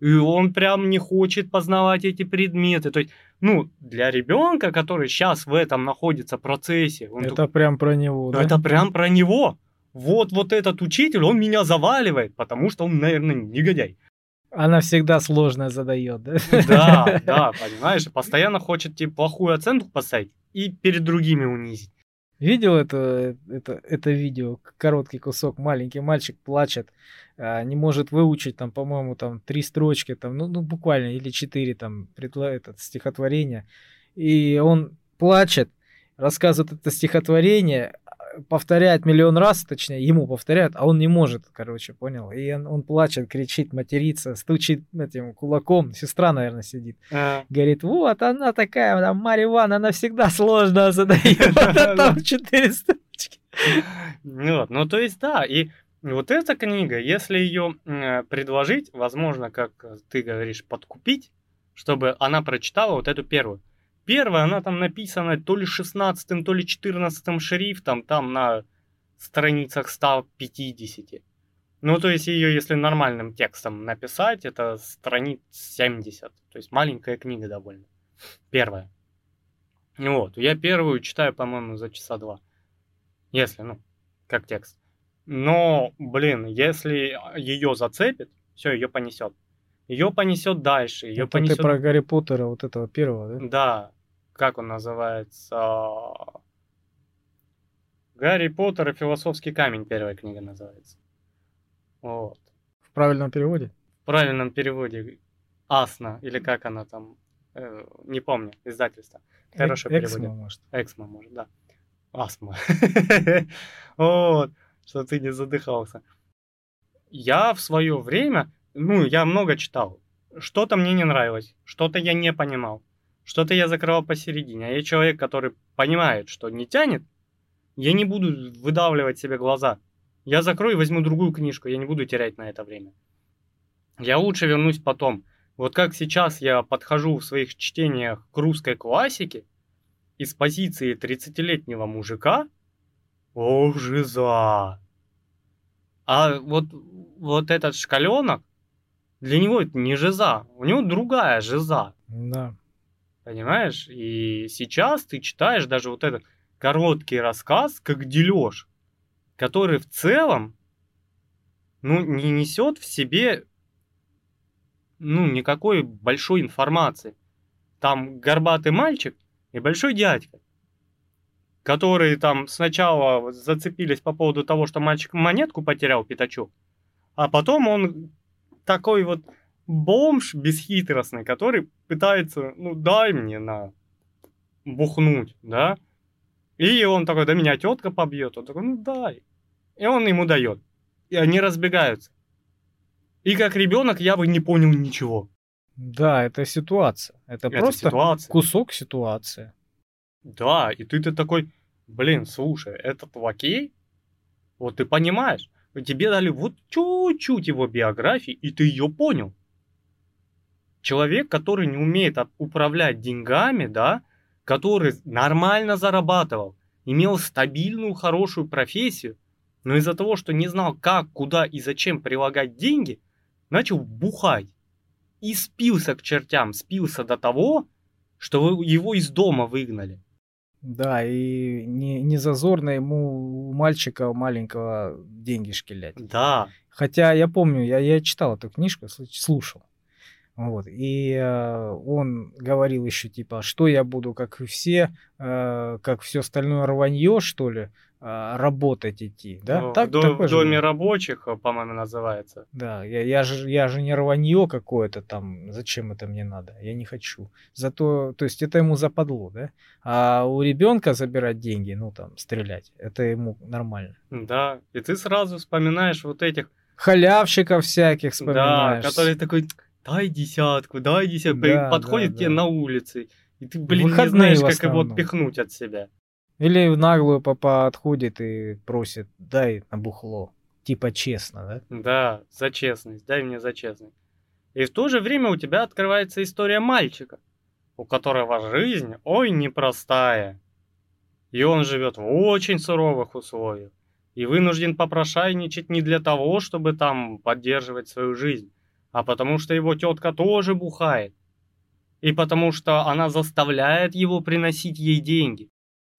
Speaker 2: и он прям не хочет познавать эти предметы. То есть, ну, для ребенка, который сейчас в этом находится процессе... Он
Speaker 1: это так... прям про него,
Speaker 2: да? Это прям про него. Вот, вот этот учитель, он меня заваливает, потому что он, наверное, негодяй.
Speaker 1: Она всегда сложно задает, да?
Speaker 2: Да, да, понимаешь, постоянно хочет тебе плохую оценку поставить и перед другими унизить.
Speaker 1: Видел это, это, это видео, короткий кусок, маленький мальчик плачет, не может выучить там, по-моему, там три строчки, там, ну, ну буквально, или четыре там, предла, этот, стихотворения. И он плачет, рассказывает это стихотворение, повторяет миллион раз, точнее, ему повторяют, а он не может, короче, понял? И он, он плачет, кричит, матерится, стучит этим кулаком. Сестра, наверное, сидит.
Speaker 2: А,
Speaker 1: Говорит, вот она такая, там, Марья Ивановна, она всегда сложно задает. А Там четыре строчки.
Speaker 2: Ну вот, ну то есть да, и вот эта книга, если ее предложить, возможно, как ты говоришь, подкупить, чтобы она прочитала вот эту первую. Первая, она там написана то ли 16 то ли 14 шрифтом, там на страницах 150. Ну, то есть ее, если нормальным текстом написать, это страниц 70. То есть маленькая книга довольно. Первая. Вот, я первую читаю, по-моему, за часа два. Если, ну, как текст. Но, блин, если ее зацепит, все, ее понесет. Ее понесет дальше, ее
Speaker 1: Это ты
Speaker 2: понесет...
Speaker 1: про Гарри Поттера, вот этого первого, да?
Speaker 2: Да, как он называется? Гарри Поттер и философский камень, первая книга называется. Вот.
Speaker 1: В правильном переводе?
Speaker 2: В правильном переводе Асна, или как она там, э, не помню, издательство. Хорошо
Speaker 1: Э- Эксмо,
Speaker 2: переводит.
Speaker 1: может.
Speaker 2: Эксмо, может, да. Астма. Вот, что ты не задыхался. Я в свое время, ну, я много читал. Что-то мне не нравилось, что-то я не понимал, что-то я закрывал посередине. А я человек, который понимает, что не тянет, я не буду выдавливать себе глаза. Я закрою и возьму другую книжку, я не буду терять на это время. Я лучше вернусь потом. Вот как сейчас я подхожу в своих чтениях к русской классике, из позиции 30-летнего мужика, о, жиза. А вот, вот этот шкаленок, для него это не жиза, у него другая жиза,
Speaker 1: Да.
Speaker 2: понимаешь? И сейчас ты читаешь даже вот этот короткий рассказ, как дележ, который в целом, ну, не несет в себе, ну, никакой большой информации. Там горбатый мальчик и большой дядька, которые там сначала зацепились по поводу того, что мальчик монетку потерял, пятачок, а потом он такой вот бомж бесхитростный, который пытается, ну, дай мне на бухнуть, да, и он такой, да меня тетка побьет, он такой, ну, дай, и он ему дает, и они разбегаются. И как ребенок я бы не понял ничего.
Speaker 1: Да, это ситуация. Это,
Speaker 2: Это
Speaker 1: просто
Speaker 2: ситуация.
Speaker 1: кусок ситуации.
Speaker 2: Да, и ты, ты такой, блин, слушай, этот лакей, вот ты понимаешь, тебе дали вот чуть-чуть его биографии, и ты ее понял. Человек, который не умеет управлять деньгами, да, который нормально зарабатывал, имел стабильную, хорошую профессию, но из-за того, что не знал, как, куда и зачем прилагать деньги, начал бухать. И спился к чертям, спился до того, что его из дома выгнали.
Speaker 1: Да, и не, не зазорно ему у мальчика маленького деньги шкелять.
Speaker 2: Да,
Speaker 1: Хотя я помню, я, я читал эту книжку, сл- слушал. Вот. И э, он говорил еще типа, что я буду, как и все, э, как все остальное рванье, что ли, работать идти. Да,
Speaker 2: Ну,
Speaker 1: так,
Speaker 2: в, до- в
Speaker 1: же
Speaker 2: доме
Speaker 1: был.
Speaker 2: рабочих, э, по-моему, называется.
Speaker 1: Да, я, я, же, я же не рванье какое-то там, зачем это мне надо, я не хочу. Зато, то есть это ему западло, да? А у ребенка забирать деньги, ну там, стрелять, это ему нормально.
Speaker 2: Да, и ты сразу вспоминаешь вот этих,
Speaker 1: Халявщиков всяких
Speaker 2: да,
Speaker 1: вспоминаешь.
Speaker 2: который такой, дай десятку, дай десятку,
Speaker 1: Да,
Speaker 2: подходит
Speaker 1: да,
Speaker 2: тебе
Speaker 1: да.
Speaker 2: на улице, и ты, блин, не
Speaker 1: Выходные
Speaker 2: знаешь,
Speaker 1: в
Speaker 2: как его отпихнуть от себя.
Speaker 1: Или в наглую папа отходит и просит, дай на бухло. Типа честно, да?
Speaker 2: Да, за честность, дай мне за честность. И в то же время у тебя открывается история мальчика, у которого жизнь, ой, непростая. И он живет в очень суровых условиях. И вынужден попрошайничать не для того, чтобы там поддерживать свою жизнь, а потому что его тетка тоже бухает. И потому что она заставляет его приносить ей деньги.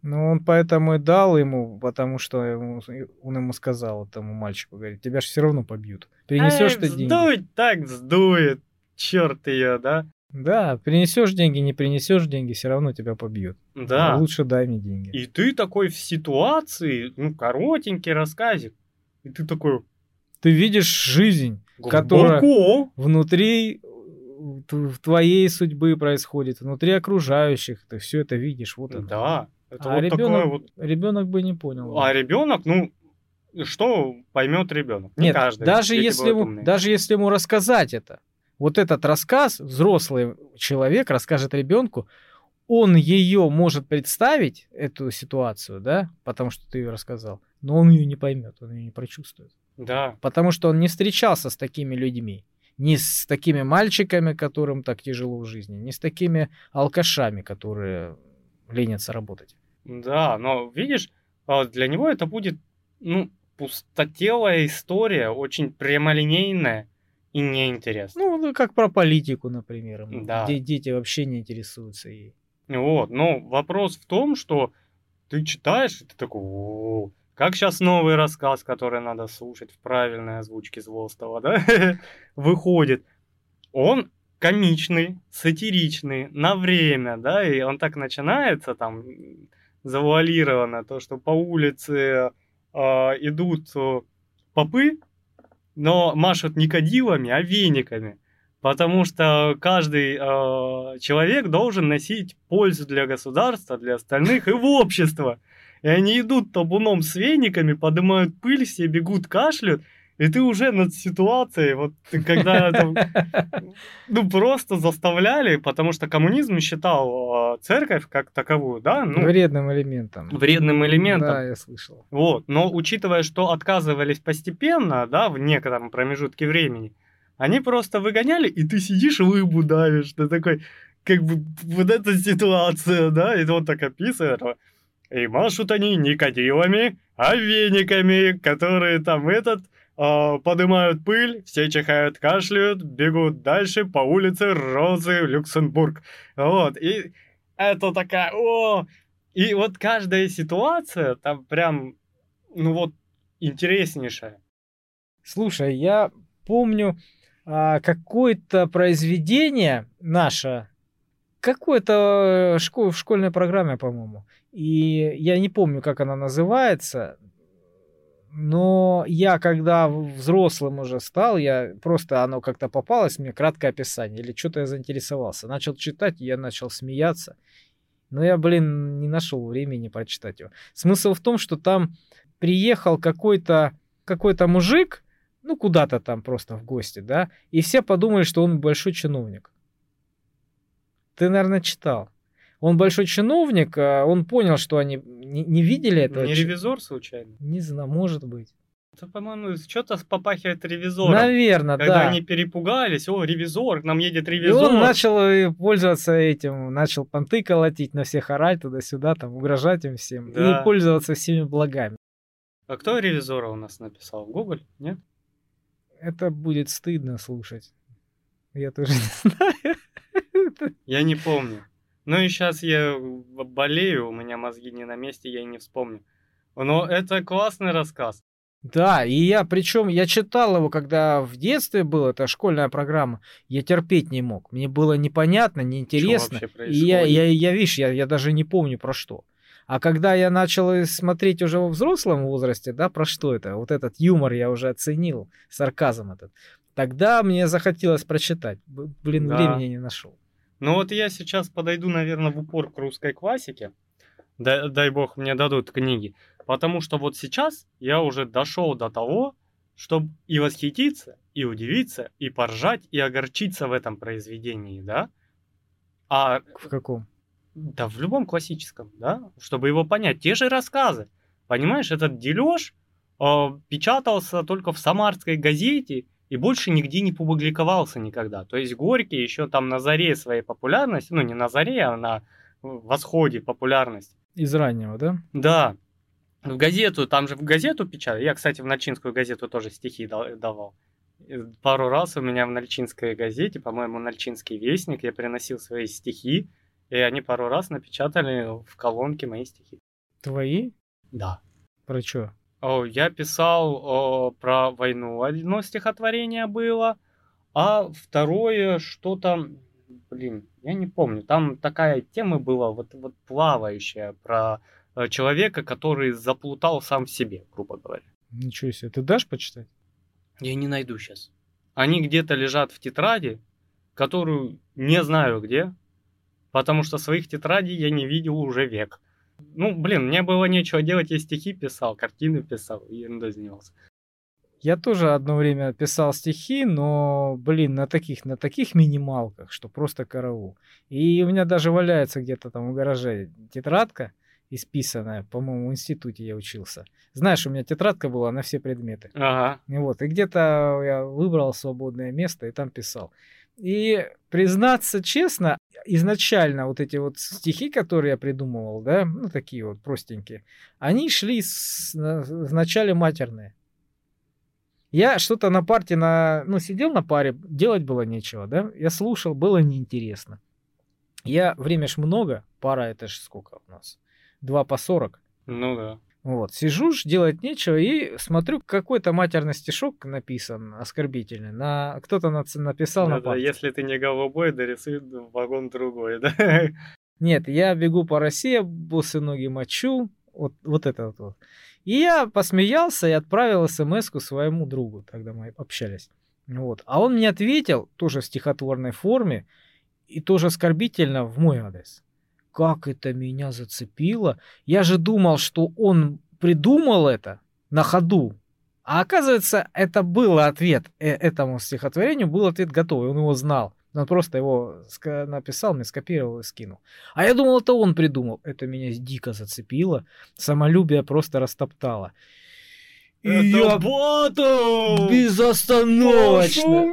Speaker 1: Ну, он поэтому и дал ему, потому что ему- он ему сказал этому мальчику, говорит, тебя же все равно побьют. Принесешь ты деньги.
Speaker 2: вздует, так вздует. Черт ее, да?
Speaker 1: Да, принесешь деньги, не принесешь деньги, все равно тебя побьют.
Speaker 2: Да.
Speaker 1: Лучше дай мне деньги.
Speaker 2: И ты такой в ситуации, ну, коротенький рассказик. И ты такой,
Speaker 1: Ты видишь жизнь, которая
Speaker 2: глубоко.
Speaker 1: внутри в твоей судьбы происходит, внутри окружающих, ты все это видишь, вот это.
Speaker 2: Да. Это
Speaker 1: а
Speaker 2: вот
Speaker 1: ребенок,
Speaker 2: такое вот.
Speaker 1: ребенок бы не понял.
Speaker 2: А ребенок, ну, что поймет ребенок? Не
Speaker 1: Нет,
Speaker 2: каждый.
Speaker 1: даже если, ему, даже если ему рассказать это, вот этот рассказ, взрослый человек расскажет ребенку, он ее может представить, эту ситуацию, да, потому что ты ее рассказал, но он ее не поймет, он ее не прочувствует.
Speaker 2: Да.
Speaker 1: Потому что он не встречался с такими людьми, не с такими мальчиками, которым так тяжело в жизни, не с такими алкашами, которые ленятся работать.
Speaker 2: Да, но видишь, а, для него это будет, ну, пустотелая история, очень прямолинейная и неинтересная.
Speaker 1: Ну, ну, как про политику, например,
Speaker 2: Да.
Speaker 1: где дети вообще не интересуются ей.
Speaker 2: Вот, но вопрос в том, что ты читаешь, и ты такой, «О, как сейчас новый рассказ, который надо слушать в правильной озвучке Злостова, да, выходит. Он комичный, сатиричный, на время, да, и он так начинается там завуалировано, то, что по улице а, идут э, попы, но машут не кадилами, а вениками. Потому что каждый э, человек должен носить пользу для государства, для остальных и в общество. И они идут табуном с вениками, поднимают пыль, все бегут, кашляют, и ты уже над ситуацией, вот когда там, ну просто заставляли, потому что коммунизм считал э, церковь как таковую, да, ну,
Speaker 1: Вредным элементом.
Speaker 2: вредным элементом.
Speaker 1: Да, я слышал.
Speaker 2: Вот, но учитывая, что отказывались постепенно, да, в некотором промежутке времени, они просто выгоняли, и ты сидишь рыбу давишь, ты такой, как бы, вот эта ситуация, да, и он так описывает, и машут они не кадилами, а вениками, которые там этот, а, поднимают пыль, все чихают, кашляют, бегут дальше по улице Розы Люксембург. Вот, и это такая, о, и вот каждая ситуация там прям, ну вот, интереснейшая.
Speaker 1: Слушай, я помню а, какое-то произведение наше, какое-то школ, в школьной программе, по-моему. И я не помню, как она называется, но я, когда взрослым уже стал, я просто оно как-то попалось мне, краткое описание, или что-то я заинтересовался. Начал читать, я начал смеяться. Но я, блин, не нашел времени прочитать его. Смысл в том, что там приехал какой-то какой-то мужик, ну, куда-то там просто в гости, да, и все подумали, что он большой чиновник. Ты, наверное, читал. Он большой чиновник, а он понял, что они не, не видели этого.
Speaker 2: Не ревизор случайно?
Speaker 1: Не знаю, может быть.
Speaker 2: Это, по-моему, что-то попахивает ревизором.
Speaker 1: Наверное,
Speaker 2: Когда
Speaker 1: да.
Speaker 2: они перепугались, о, ревизор, к нам едет
Speaker 1: И
Speaker 2: ревизор.
Speaker 1: он начал э, пользоваться этим, начал понты колотить, на всех орать туда-сюда, там, угрожать им всем.
Speaker 2: Да.
Speaker 1: И пользоваться всеми благами.
Speaker 2: А кто ревизора у нас написал? Гоголь? Нет?
Speaker 1: Это будет стыдно слушать. Я тоже не знаю.
Speaker 2: Я не помню. Ну и сейчас я болею, у меня мозги не на месте, я и не вспомню. Но это классный рассказ.
Speaker 1: Да, и я, причем я читал его, когда в детстве был, это школьная программа, я терпеть не мог. Мне было непонятно, неинтересно. И я, я, я, видишь, я, я даже не помню про что. А когда я начал смотреть уже во взрослом возрасте, да, про что это, вот этот юмор я уже оценил, сарказм этот, тогда мне захотелось прочитать. Блин,
Speaker 2: Да.
Speaker 1: времени не нашел.
Speaker 2: Ну вот я сейчас подойду, наверное, в упор к русской классике. Дай, дай бог мне дадут книги. Потому что вот сейчас я уже дошел до того, чтобы и восхититься, и удивиться, и поржать, и огорчиться в этом произведении, да? А
Speaker 1: В каком?
Speaker 2: да в любом классическом, да? Чтобы его понять. Те же рассказы. Понимаешь, этот дележ э, печатался только в самарской газете и больше нигде не публиковался никогда. То есть Горький еще там на заре своей популярности, ну не на заре, а на восходе популярности.
Speaker 1: Из раннего, да?
Speaker 2: Да, в газету, там же в газету печатали. Я, кстати, в Нальчинскую газету тоже стихи давал. И Пару раз у меня в Нальчинской газете, по-моему, Нальчинский вестник, я приносил свои стихи, и они пару раз напечатали в колонке мои стихи.
Speaker 1: Твои?
Speaker 2: Да.
Speaker 1: Про что?
Speaker 2: Я писал про войну. Одно стихотворение было, а второе что-то, блин, я не помню. Там такая тема была, вот, вот плавающая, про э, человека, который заплутал сам в себе, грубо говоря.
Speaker 1: Ничего себе. Ты дашь почитать?
Speaker 2: Я не найду сейчас. Они где-то лежат в тетради, которую не знаю где, потому что своих тетрадей я не видел уже век. Ну, блин, мне было нечего делать, я стихи писал, картины писал, и ерундой занимался.
Speaker 1: Я тоже одно время писал стихи, но, блин, на таких, на таких минималках, что просто караул. И у меня даже валяется где-то там в гараже тетрадка, исписанная, по-моему, в институте я учился. Знаешь, у меня тетрадка была на все предметы.
Speaker 2: Ага.
Speaker 1: И вот, и где-то я выбрал свободное место и там писал. И признаться честно, изначально вот эти вот стихи, которые я придумывал, да, ну такие вот простенькие, они шли с, на, вначале матерные. Я что-то на парте, на, ну, сидел на паре, делать было нечего, да, я слушал, было неинтересно. Я, время ж много, пара это ж сколько у нас? 2 по 40.
Speaker 2: Ну да.
Speaker 1: Вот, сижу, ж, делать нечего, и смотрю, какой-то матерный стишок написан, оскорбительный. На... Кто-то на... написал
Speaker 2: да,
Speaker 1: на
Speaker 2: да, если ты не голубой, дорисуй вагон другой, да?
Speaker 1: Нет, я бегу по России, босы ноги мочу, вот, вот это вот, вот. И я посмеялся и отправил смс своему другу, тогда мы общались. Вот. А он мне ответил, тоже в стихотворной форме, и тоже оскорбительно в мой адрес. Как это меня зацепило. Я же думал, что он придумал это на ходу. А оказывается, это был ответ э- этому стихотворению, был ответ готовый, он его знал. Он просто его написал, мне скопировал и скинул. А я думал, это он придумал. Это меня дико зацепило. Самолюбие просто растоптало. И я
Speaker 2: боту!
Speaker 1: безостановочно.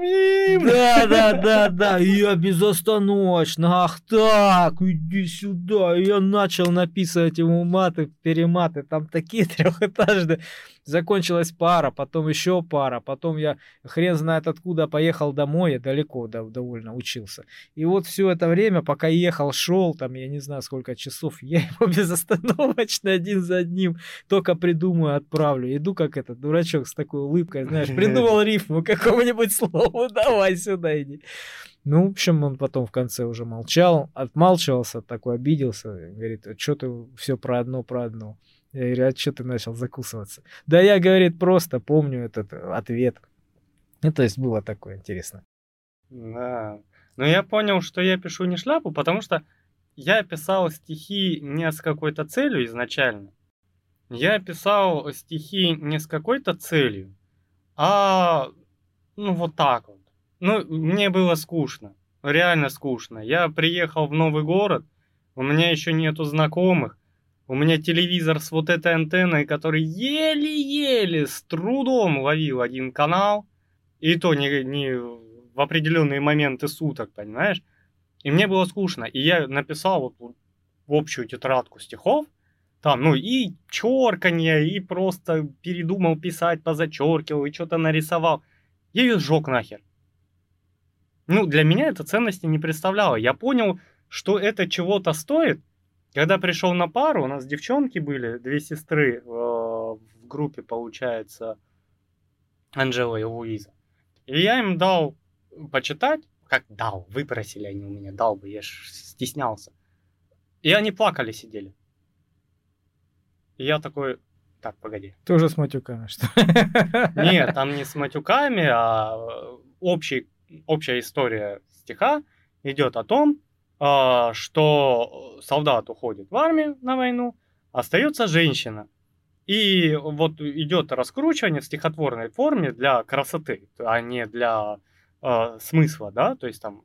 Speaker 1: Да, да, да, да. Я безостановочно. Ах так, иди сюда. И я начал написывать ему маты, перематы. Там такие трехэтажные. Закончилась пара, потом еще пара, потом я хрен знает откуда поехал домой, я далеко да, довольно учился. И вот все это время, пока ехал, шел, там, я не знаю сколько часов, я его безостановочно один за одним только придумаю, отправлю. Иду как этот дурачок с такой улыбкой, знаешь, придумал рифму какому-нибудь слову, давай сюда иди. Ну, в общем, он потом в конце уже молчал, отмалчивался, такой обиделся, говорит, что ты все про одно, про одно. Я говорю, а что ты начал закусываться? Да я, говорит, просто помню этот ответ. Ну, то есть было такое интересно.
Speaker 2: Да. Но я понял, что я пишу не шляпу, потому что я писал стихи не с какой-то целью изначально. Я писал стихи не с какой-то целью, а ну вот так вот. Ну, мне было скучно, реально скучно. Я приехал в новый город, у меня еще нету знакомых, у меня телевизор с вот этой антенной, который еле-еле с трудом ловил один канал, и то не, не в определенные моменты суток, понимаешь? И мне было скучно, и я написал вот в общую тетрадку стихов, там, ну, и черканье, и просто передумал писать, позачеркивал, и что-то нарисовал. Я ее сжег нахер. Ну, для меня это ценности не представляло. Я понял, что это чего-то стоит, когда пришел на пару, у нас девчонки были, две сестры э, в группе, получается, Анжела и Луиза. И я им дал почитать, как дал, выпросили они у меня, дал бы, я ж стеснялся. И они плакали, сидели. И я такой, так, погоди.
Speaker 1: Тоже с матюками, что
Speaker 2: Нет, там не с матюками, а общий, общая история стиха идет о том, а, что солдат уходит в армию на войну, остается женщина. И вот идет раскручивание в стихотворной форме для красоты, а не для э, смысла, да, то есть там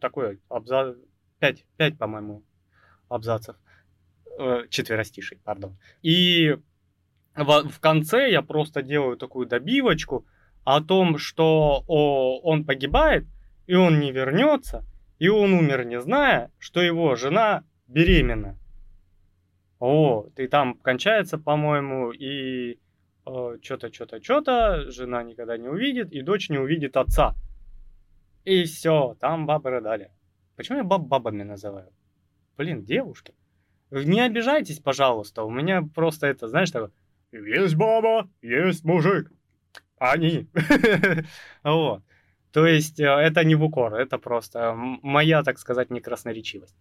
Speaker 2: такой абзац, 5, 5 по-моему, абзацев, э, четверостишей, пардон. И в, в конце я просто делаю такую добивочку о том, что о, он погибает, и он не вернется, и он умер, не зная, что его жена беременна. Вот, и там кончается, по-моему, и э, что-то, что-то, что-то, жена никогда не увидит, и дочь не увидит отца. И все, там бабы рыдали. Почему я баб бабами называю? Блин, девушки. Не обижайтесь, пожалуйста, у меня просто это, знаешь, такое, есть баба, есть мужик, они. Вот. То есть э, это не в укор, это просто моя, так сказать, некрасноречивость.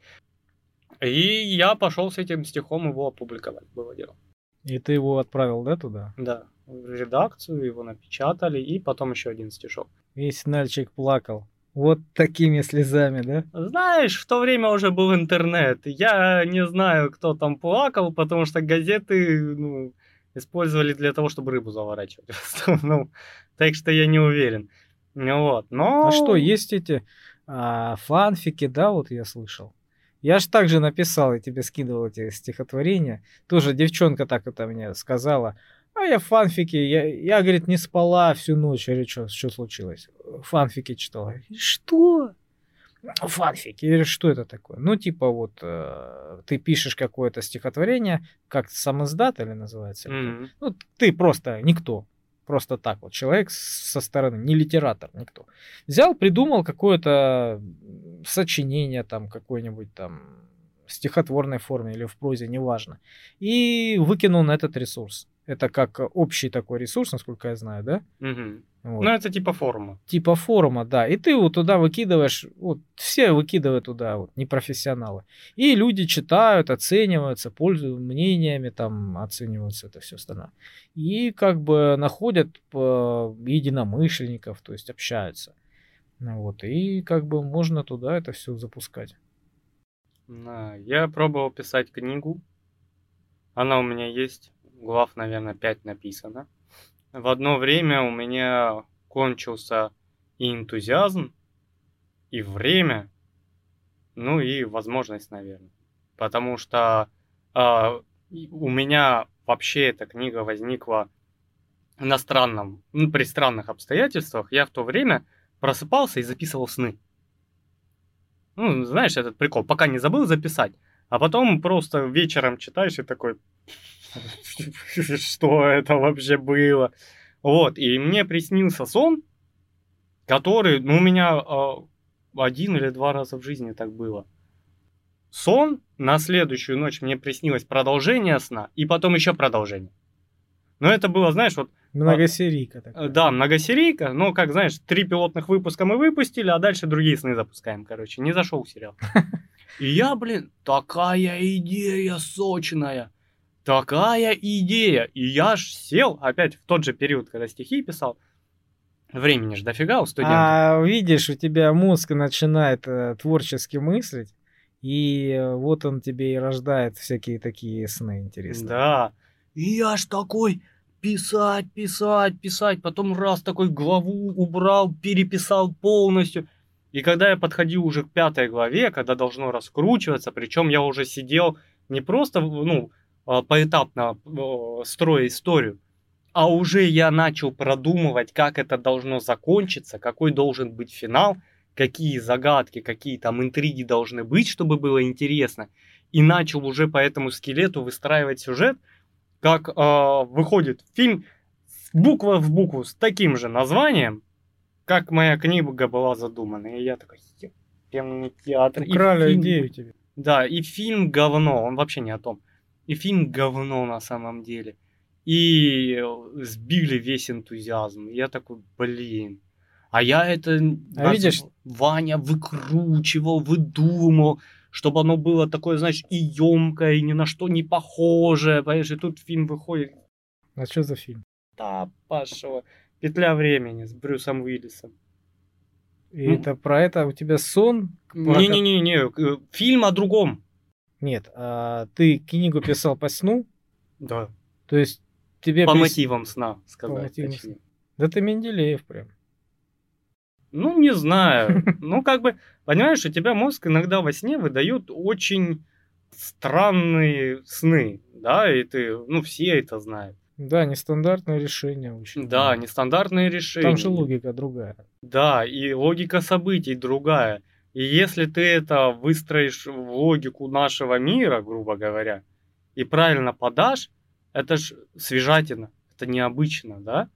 Speaker 2: И я пошел с этим стихом его опубликовать, было дело.
Speaker 1: И ты его отправил, да, туда?
Speaker 2: Да, в редакцию его напечатали, и потом еще один стишок.
Speaker 1: Весь Нальчик плакал. Вот такими слезами, да?
Speaker 2: Знаешь, в то время уже был интернет. Я не знаю, кто там плакал, потому что газеты ну, использовали для того, чтобы рыбу заворачивать. ну, так что я не уверен. Вот, но...
Speaker 1: А что, есть эти а, фанфики, да, вот я слышал. Я ж также написал и тебе скидывал эти стихотворения. Тоже девчонка так это мне сказала. А я фанфики, я, я, говорит, не спала всю ночь. Говорю, что, что случилось? Фанфики читала. Что? Фанфики. Говорю, что это такое? Ну, типа вот э, ты пишешь какое-то стихотворение, как сам издатель называется.
Speaker 2: Мгм.
Speaker 1: Ну, ты просто никто. Просто так вот. Человек со стороны, не литератор, никто. Взял, придумал какое-то сочинение там, какой-нибудь там в стихотворной форме или в прозе, неважно. И выкинул на этот ресурс. Это как общий такой ресурс, насколько я знаю, да?
Speaker 2: Мгм.
Speaker 1: Вот.
Speaker 2: Ну, это типа форума.
Speaker 1: Типа форума, да. И ты вот туда выкидываешь, вот все выкидывают туда, вот, непрофессионалы. И люди читают, оцениваются, пользуются мнениями, там оцениваются это все остальное. И как бы находят э, единомышленников, то есть общаются. Ну Вот, и как бы можно туда это все запускать.
Speaker 2: Я пробовал писать книгу. Она у меня есть. Глав, наверное, 5 написано. В одно время у меня кончился и энтузиазм, и время, ну и возможность, наверное. Потому что и у меня вообще эта книга возникла на странном, ну, при странных обстоятельствах. Я в то время просыпался и записывал сны. Ну, знаешь, этот прикол, пока не забыл записать. А потом просто вечером читаешь и такой, что это вообще было? Вот, и мне приснился сон, который, ну, у меня а, один или два раза в жизни так было. Сон, на следующую ночь мне приснилось продолжение сна, и потом еще продолжение. Но это было, знаешь, вот
Speaker 1: Многосерийка
Speaker 2: Э,
Speaker 1: такая.
Speaker 2: Да, многосерийка, но, как знаешь, три пилотных выпуска мы выпустили, а дальше другие сны запускаем, короче. Не зашел сериал. И я, блин, такая идея сочная, такая идея. И я ж сел, опять в тот же период, когда стихи писал, времени ж дофига у студентов.
Speaker 1: А видишь, у тебя мозг начинает э, творчески мыслить, и э, вот он тебе и рождает всякие такие сны интересные.
Speaker 2: Да. И я ж такой писать, писать, писать. Потом раз такой главу убрал, переписал полностью. И когда я подходил уже к пятой главе, когда должно раскручиваться, причем я уже сидел не просто, ну, поэтапно э, строя историю, а уже я начал продумывать, как это должно закончиться, какой должен быть финал, какие загадки, какие там интриги должны быть, чтобы было интересно. И начал уже по этому скелету выстраивать сюжет, как э, выходит фильм с- буква в букву с таким же названием, как моя книга была задумана. И я такой, ёперный театр.
Speaker 1: Украли идею тебе.
Speaker 2: Да, и фильм говно, он вообще не о том. И фильм говно на самом деле. И э, сбили весь энтузиазм. Я такой, блин. А я это
Speaker 1: А
Speaker 2: раз
Speaker 1: видишь-
Speaker 2: Ваня выкручивал, выдумал, чтобы оно было такое, знаешь, и емкое, и ни на что не похожее. Понимаешь, и тут фильм выходит.
Speaker 1: А что за фильм?
Speaker 2: Да, пошел. Петля времени с Брюсом Уиллисом.
Speaker 1: И
Speaker 2: Ну.
Speaker 1: это про это у тебя сон?
Speaker 2: Не-не-не, э, фильм о другом.
Speaker 1: Нет, а ты книгу писал по сну,
Speaker 2: Да.
Speaker 1: то есть тебе...
Speaker 2: По
Speaker 1: прис-
Speaker 2: мотивам сна, сказать
Speaker 1: мотивам
Speaker 2: точнее.
Speaker 1: Да ты Менделеев прям.
Speaker 2: Ну, не знаю. Ну, как бы, понимаешь, у тебя мозг иногда во сне выдает очень странные сны, да, и ты, ну, все это знают.
Speaker 1: Да, нестандартное решение очень.
Speaker 2: Да, нестандартные решения.
Speaker 1: Там же логика другая.
Speaker 2: Да, и логика событий другая. И если ты это выстроишь в логику нашего мира, грубо говоря, и правильно подашь, это ж свежатина, это необычно, да?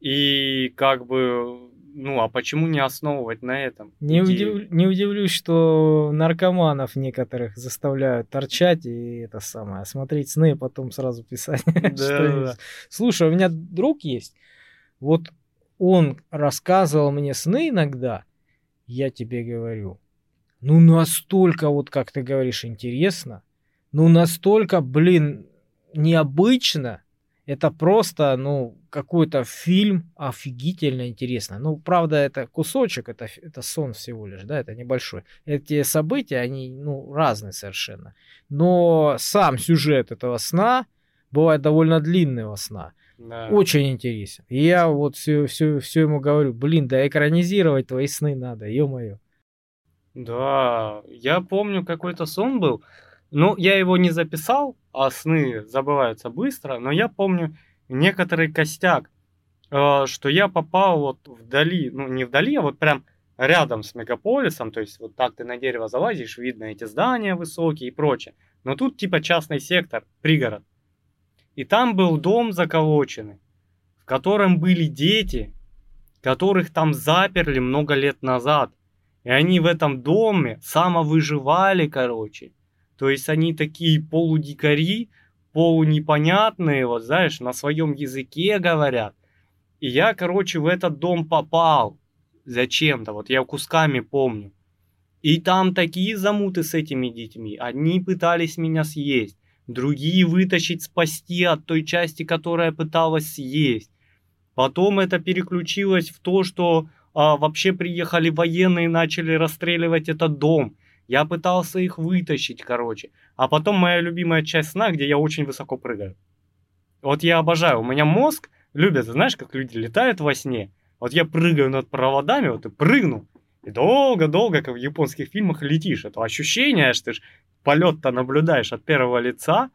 Speaker 2: И как бы, ну, а почему не основывать на этом?
Speaker 1: Не, удив- не удивлюсь, что наркоманов некоторых заставляют торчать и это самое, смотреть сны, и потом сразу писать. есть. Слушай, у меня друг есть, вот он рассказывал мне сны иногда, я тебе говорю, ну настолько, вот как ты говоришь, интересно, ну настолько, блин, необычно, это просто, ну, какой-то фильм офигительно интересно. Ну, правда, это кусочек, это, это сон всего лишь, да, это небольшой. Эти события, они, ну, разные совершенно. Но сам сюжет этого сна бывает довольно длинного сна. Да. Очень интересен. И я вот все, все, все ему говорю, блин, да экранизировать твои сны надо, ё-моё.
Speaker 2: Да, я помню, какой-то сон был. Ну, я его не записал, а сны забываются быстро, но я помню некоторый костяк, э, что я попал вот вдали, ну не вдали, а вот прям рядом с мегаполисом, то есть вот так ты на дерево залазишь, видно эти здания высокие и прочее. Но тут типа частный сектор, пригород. И там был дом заколоченный, в котором были дети, которых там заперли много лет назад. И они в этом доме самовыживали, короче. То есть они такие полудикари, полунепонятные, вот знаешь, на своем языке говорят. И я, короче, в этот дом попал зачем-то, вот я кусками помню. И там такие замуты с этими детьми. Одни пытались меня съесть, другие вытащить, спасти от той части, которая пыталась съесть. Потом это переключилось в то, что а, вообще приехали военные и начали расстреливать этот дом. Я пытался их вытащить, короче. А потом моя любимая часть сна, где я очень высоко прыгаю. Вот я обожаю. У меня мозг любит, знаешь, как люди летают во сне. Вот я прыгаю над проводами, вот и прыгну. И долго-долго, как в японских фильмах, летишь. Это ощущение, что ты полет-то наблюдаешь от первого лица.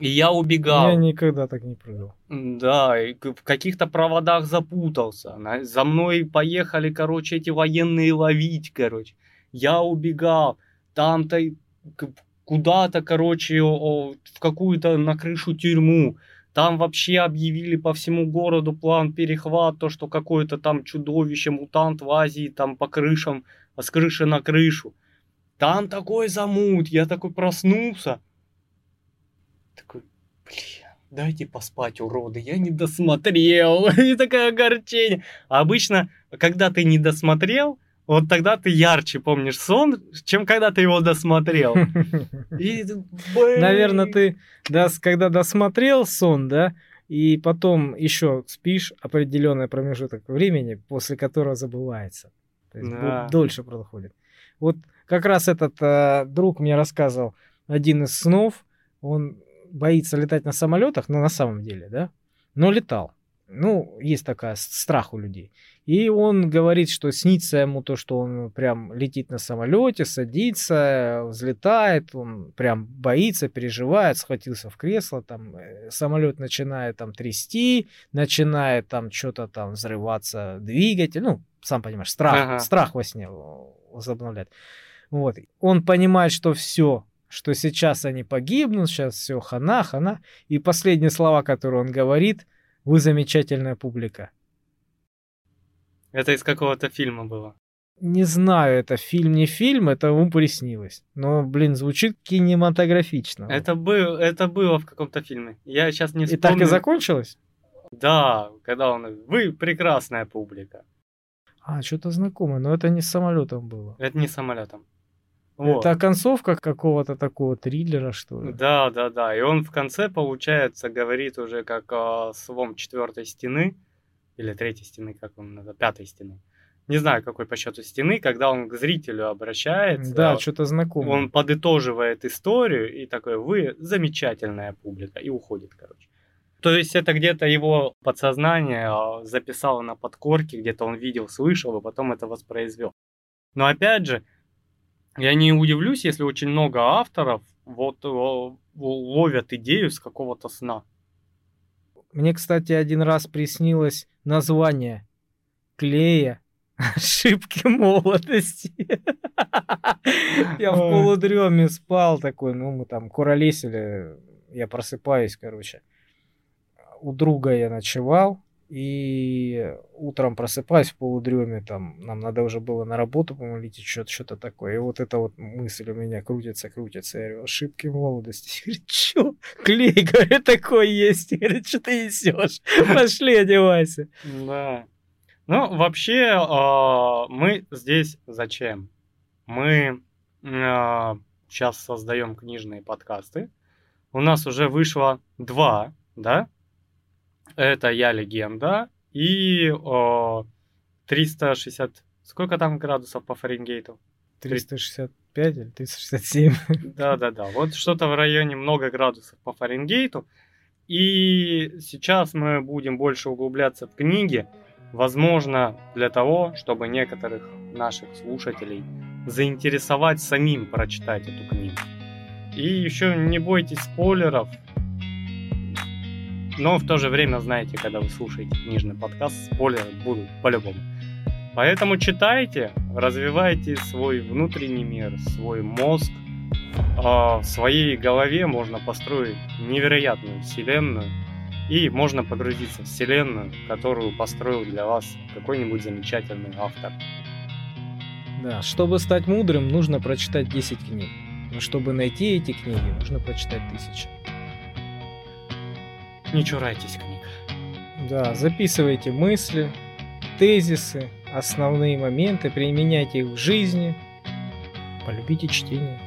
Speaker 2: И я убегал.
Speaker 1: Я никогда так не прыгал.
Speaker 2: Да, и в каких-то проводах запутался. За мной поехали, короче, эти военные ловить, короче я убегал, там-то куда-то, короче, в какую-то на крышу тюрьму. Там вообще объявили по всему городу план перехват, то, что какое-то там чудовище, мутант в Азии, там по крышам, с крыши на крышу. Там такой замут, я такой проснулся. Такой, блин, дайте поспать, уроды, я не досмотрел. И такое огорчение. А обычно, когда ты не досмотрел, вот тогда ты ярче помнишь сон, чем когда ты его досмотрел.
Speaker 1: И, Наверное, ты, когда досмотрел сон, да, и потом еще спишь определенный промежуток времени, после которого забывается. То есть да. дольше проходит. Вот как раз этот э, друг мне рассказывал один из снов. Он боится летать на самолетах, но на самом деле, да, но летал. Ну, есть такая страх у людей. И он говорит, что снится ему то, что он прям летит на самолете, садится, взлетает, он прям боится, переживает, схватился в кресло, там э, самолет начинает там трясти, начинает там что-то там взрываться двигатель, ну, сам понимаешь, страх, ага. страх во сне возобновляет. Вот. Он понимает, что все, что сейчас они погибнут, сейчас все хана, хана. И последние слова, которые он говорит, вы замечательная публика.
Speaker 2: Это из какого-то фильма было.
Speaker 1: Не знаю, это фильм, не фильм, это ему приснилось. Но, блин, звучит кинематографично.
Speaker 2: Это, был, это было в каком-то фильме. Я сейчас не
Speaker 1: вспомню. И так и закончилось?
Speaker 2: Да, когда он... Вы прекрасная публика.
Speaker 1: А, что-то знакомое, но это не с самолетом было.
Speaker 2: Это не с самолетом.
Speaker 1: Вот. Это концовка какого-то такого триллера, что ли?
Speaker 2: Да, да, да. И он в конце, получается, говорит уже как о своем четвертой стены или третьей стены, как он называется, пятой стены. Не знаю, какой по счету стены, когда он к зрителю обращается.
Speaker 1: Да, что-то знакомое.
Speaker 2: Он подытоживает историю и такой, вы замечательная публика, и уходит, короче. То есть это где-то его подсознание а, записало на подкорке, где-то он видел, слышал, и потом это воспроизвел. Но опять же, я не удивлюсь, если очень много авторов вот ловят идею с какого-то сна.
Speaker 1: Мне, кстати, один раз приснилось название клея ошибки молодости. Я в полудреме спал такой, ну мы там куролесили, я просыпаюсь, короче. У друга я ночевал, и утром просыпаюсь в полудреме, там, нам надо уже было на работу, по-моему, что-то, что-то такое. И вот эта вот мысль у меня крутится, крутится. Я говорю, ошибки молодости. Говорит, что? Клей, говорю, такой есть. Говорит, что ты несешь? Пошли, одевайся.
Speaker 2: Да. Ну, вообще, а, мы здесь зачем? Мы сейчас а, создаем книжные подкасты. У нас уже вышло два, да, Это «Я легенда» и о, 360... Сколько там градусов по Фаренгейту?
Speaker 1: 365 или 367.
Speaker 2: Да-да-да, вот что-то в районе много градусов по Фаренгейту. И сейчас мы будем больше углубляться в книги, возможно, для того, чтобы некоторых наших слушателей заинтересовать самим прочитать эту книгу. И еще не бойтесь спойлеров, но в то же время знаете, когда вы слушаете книжный подкаст, спойлеры будут по-любому. Поэтому читайте, развивайте свой внутренний мир, свой мозг. А в своей голове можно построить невероятную вселенную, и можно погрузиться в вселенную, которую построил для вас какой-нибудь замечательный автор.
Speaker 1: Да, чтобы стать мудрым, нужно прочитать 10 книг. Но чтобы найти эти книги, нужно прочитать тысячи.
Speaker 2: Не чурайтесь книг.
Speaker 1: Да, записывайте мысли, тезисы, основные моменты, применяйте их в жизни. Полюбите чтение.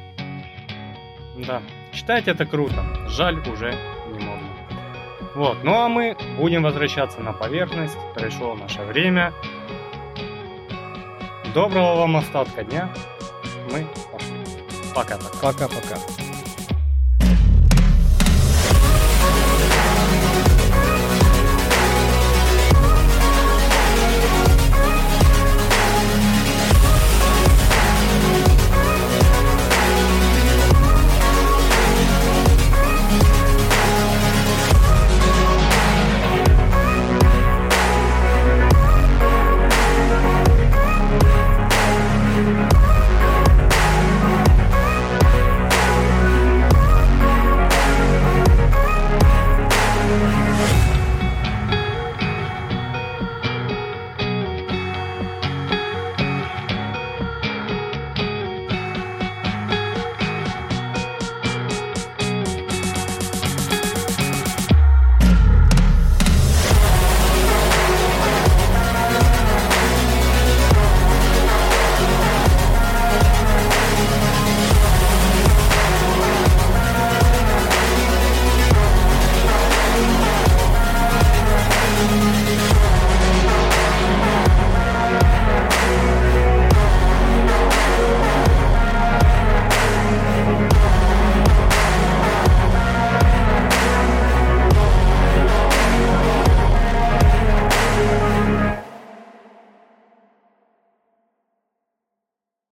Speaker 2: Да, читать это круто. Жаль, уже не можно. Вот, ну а мы будем возвращаться на поверхность. Пришло наше время. Доброго вам остатка дня. Мы пошли. Пока-пока.
Speaker 1: Пока-пока.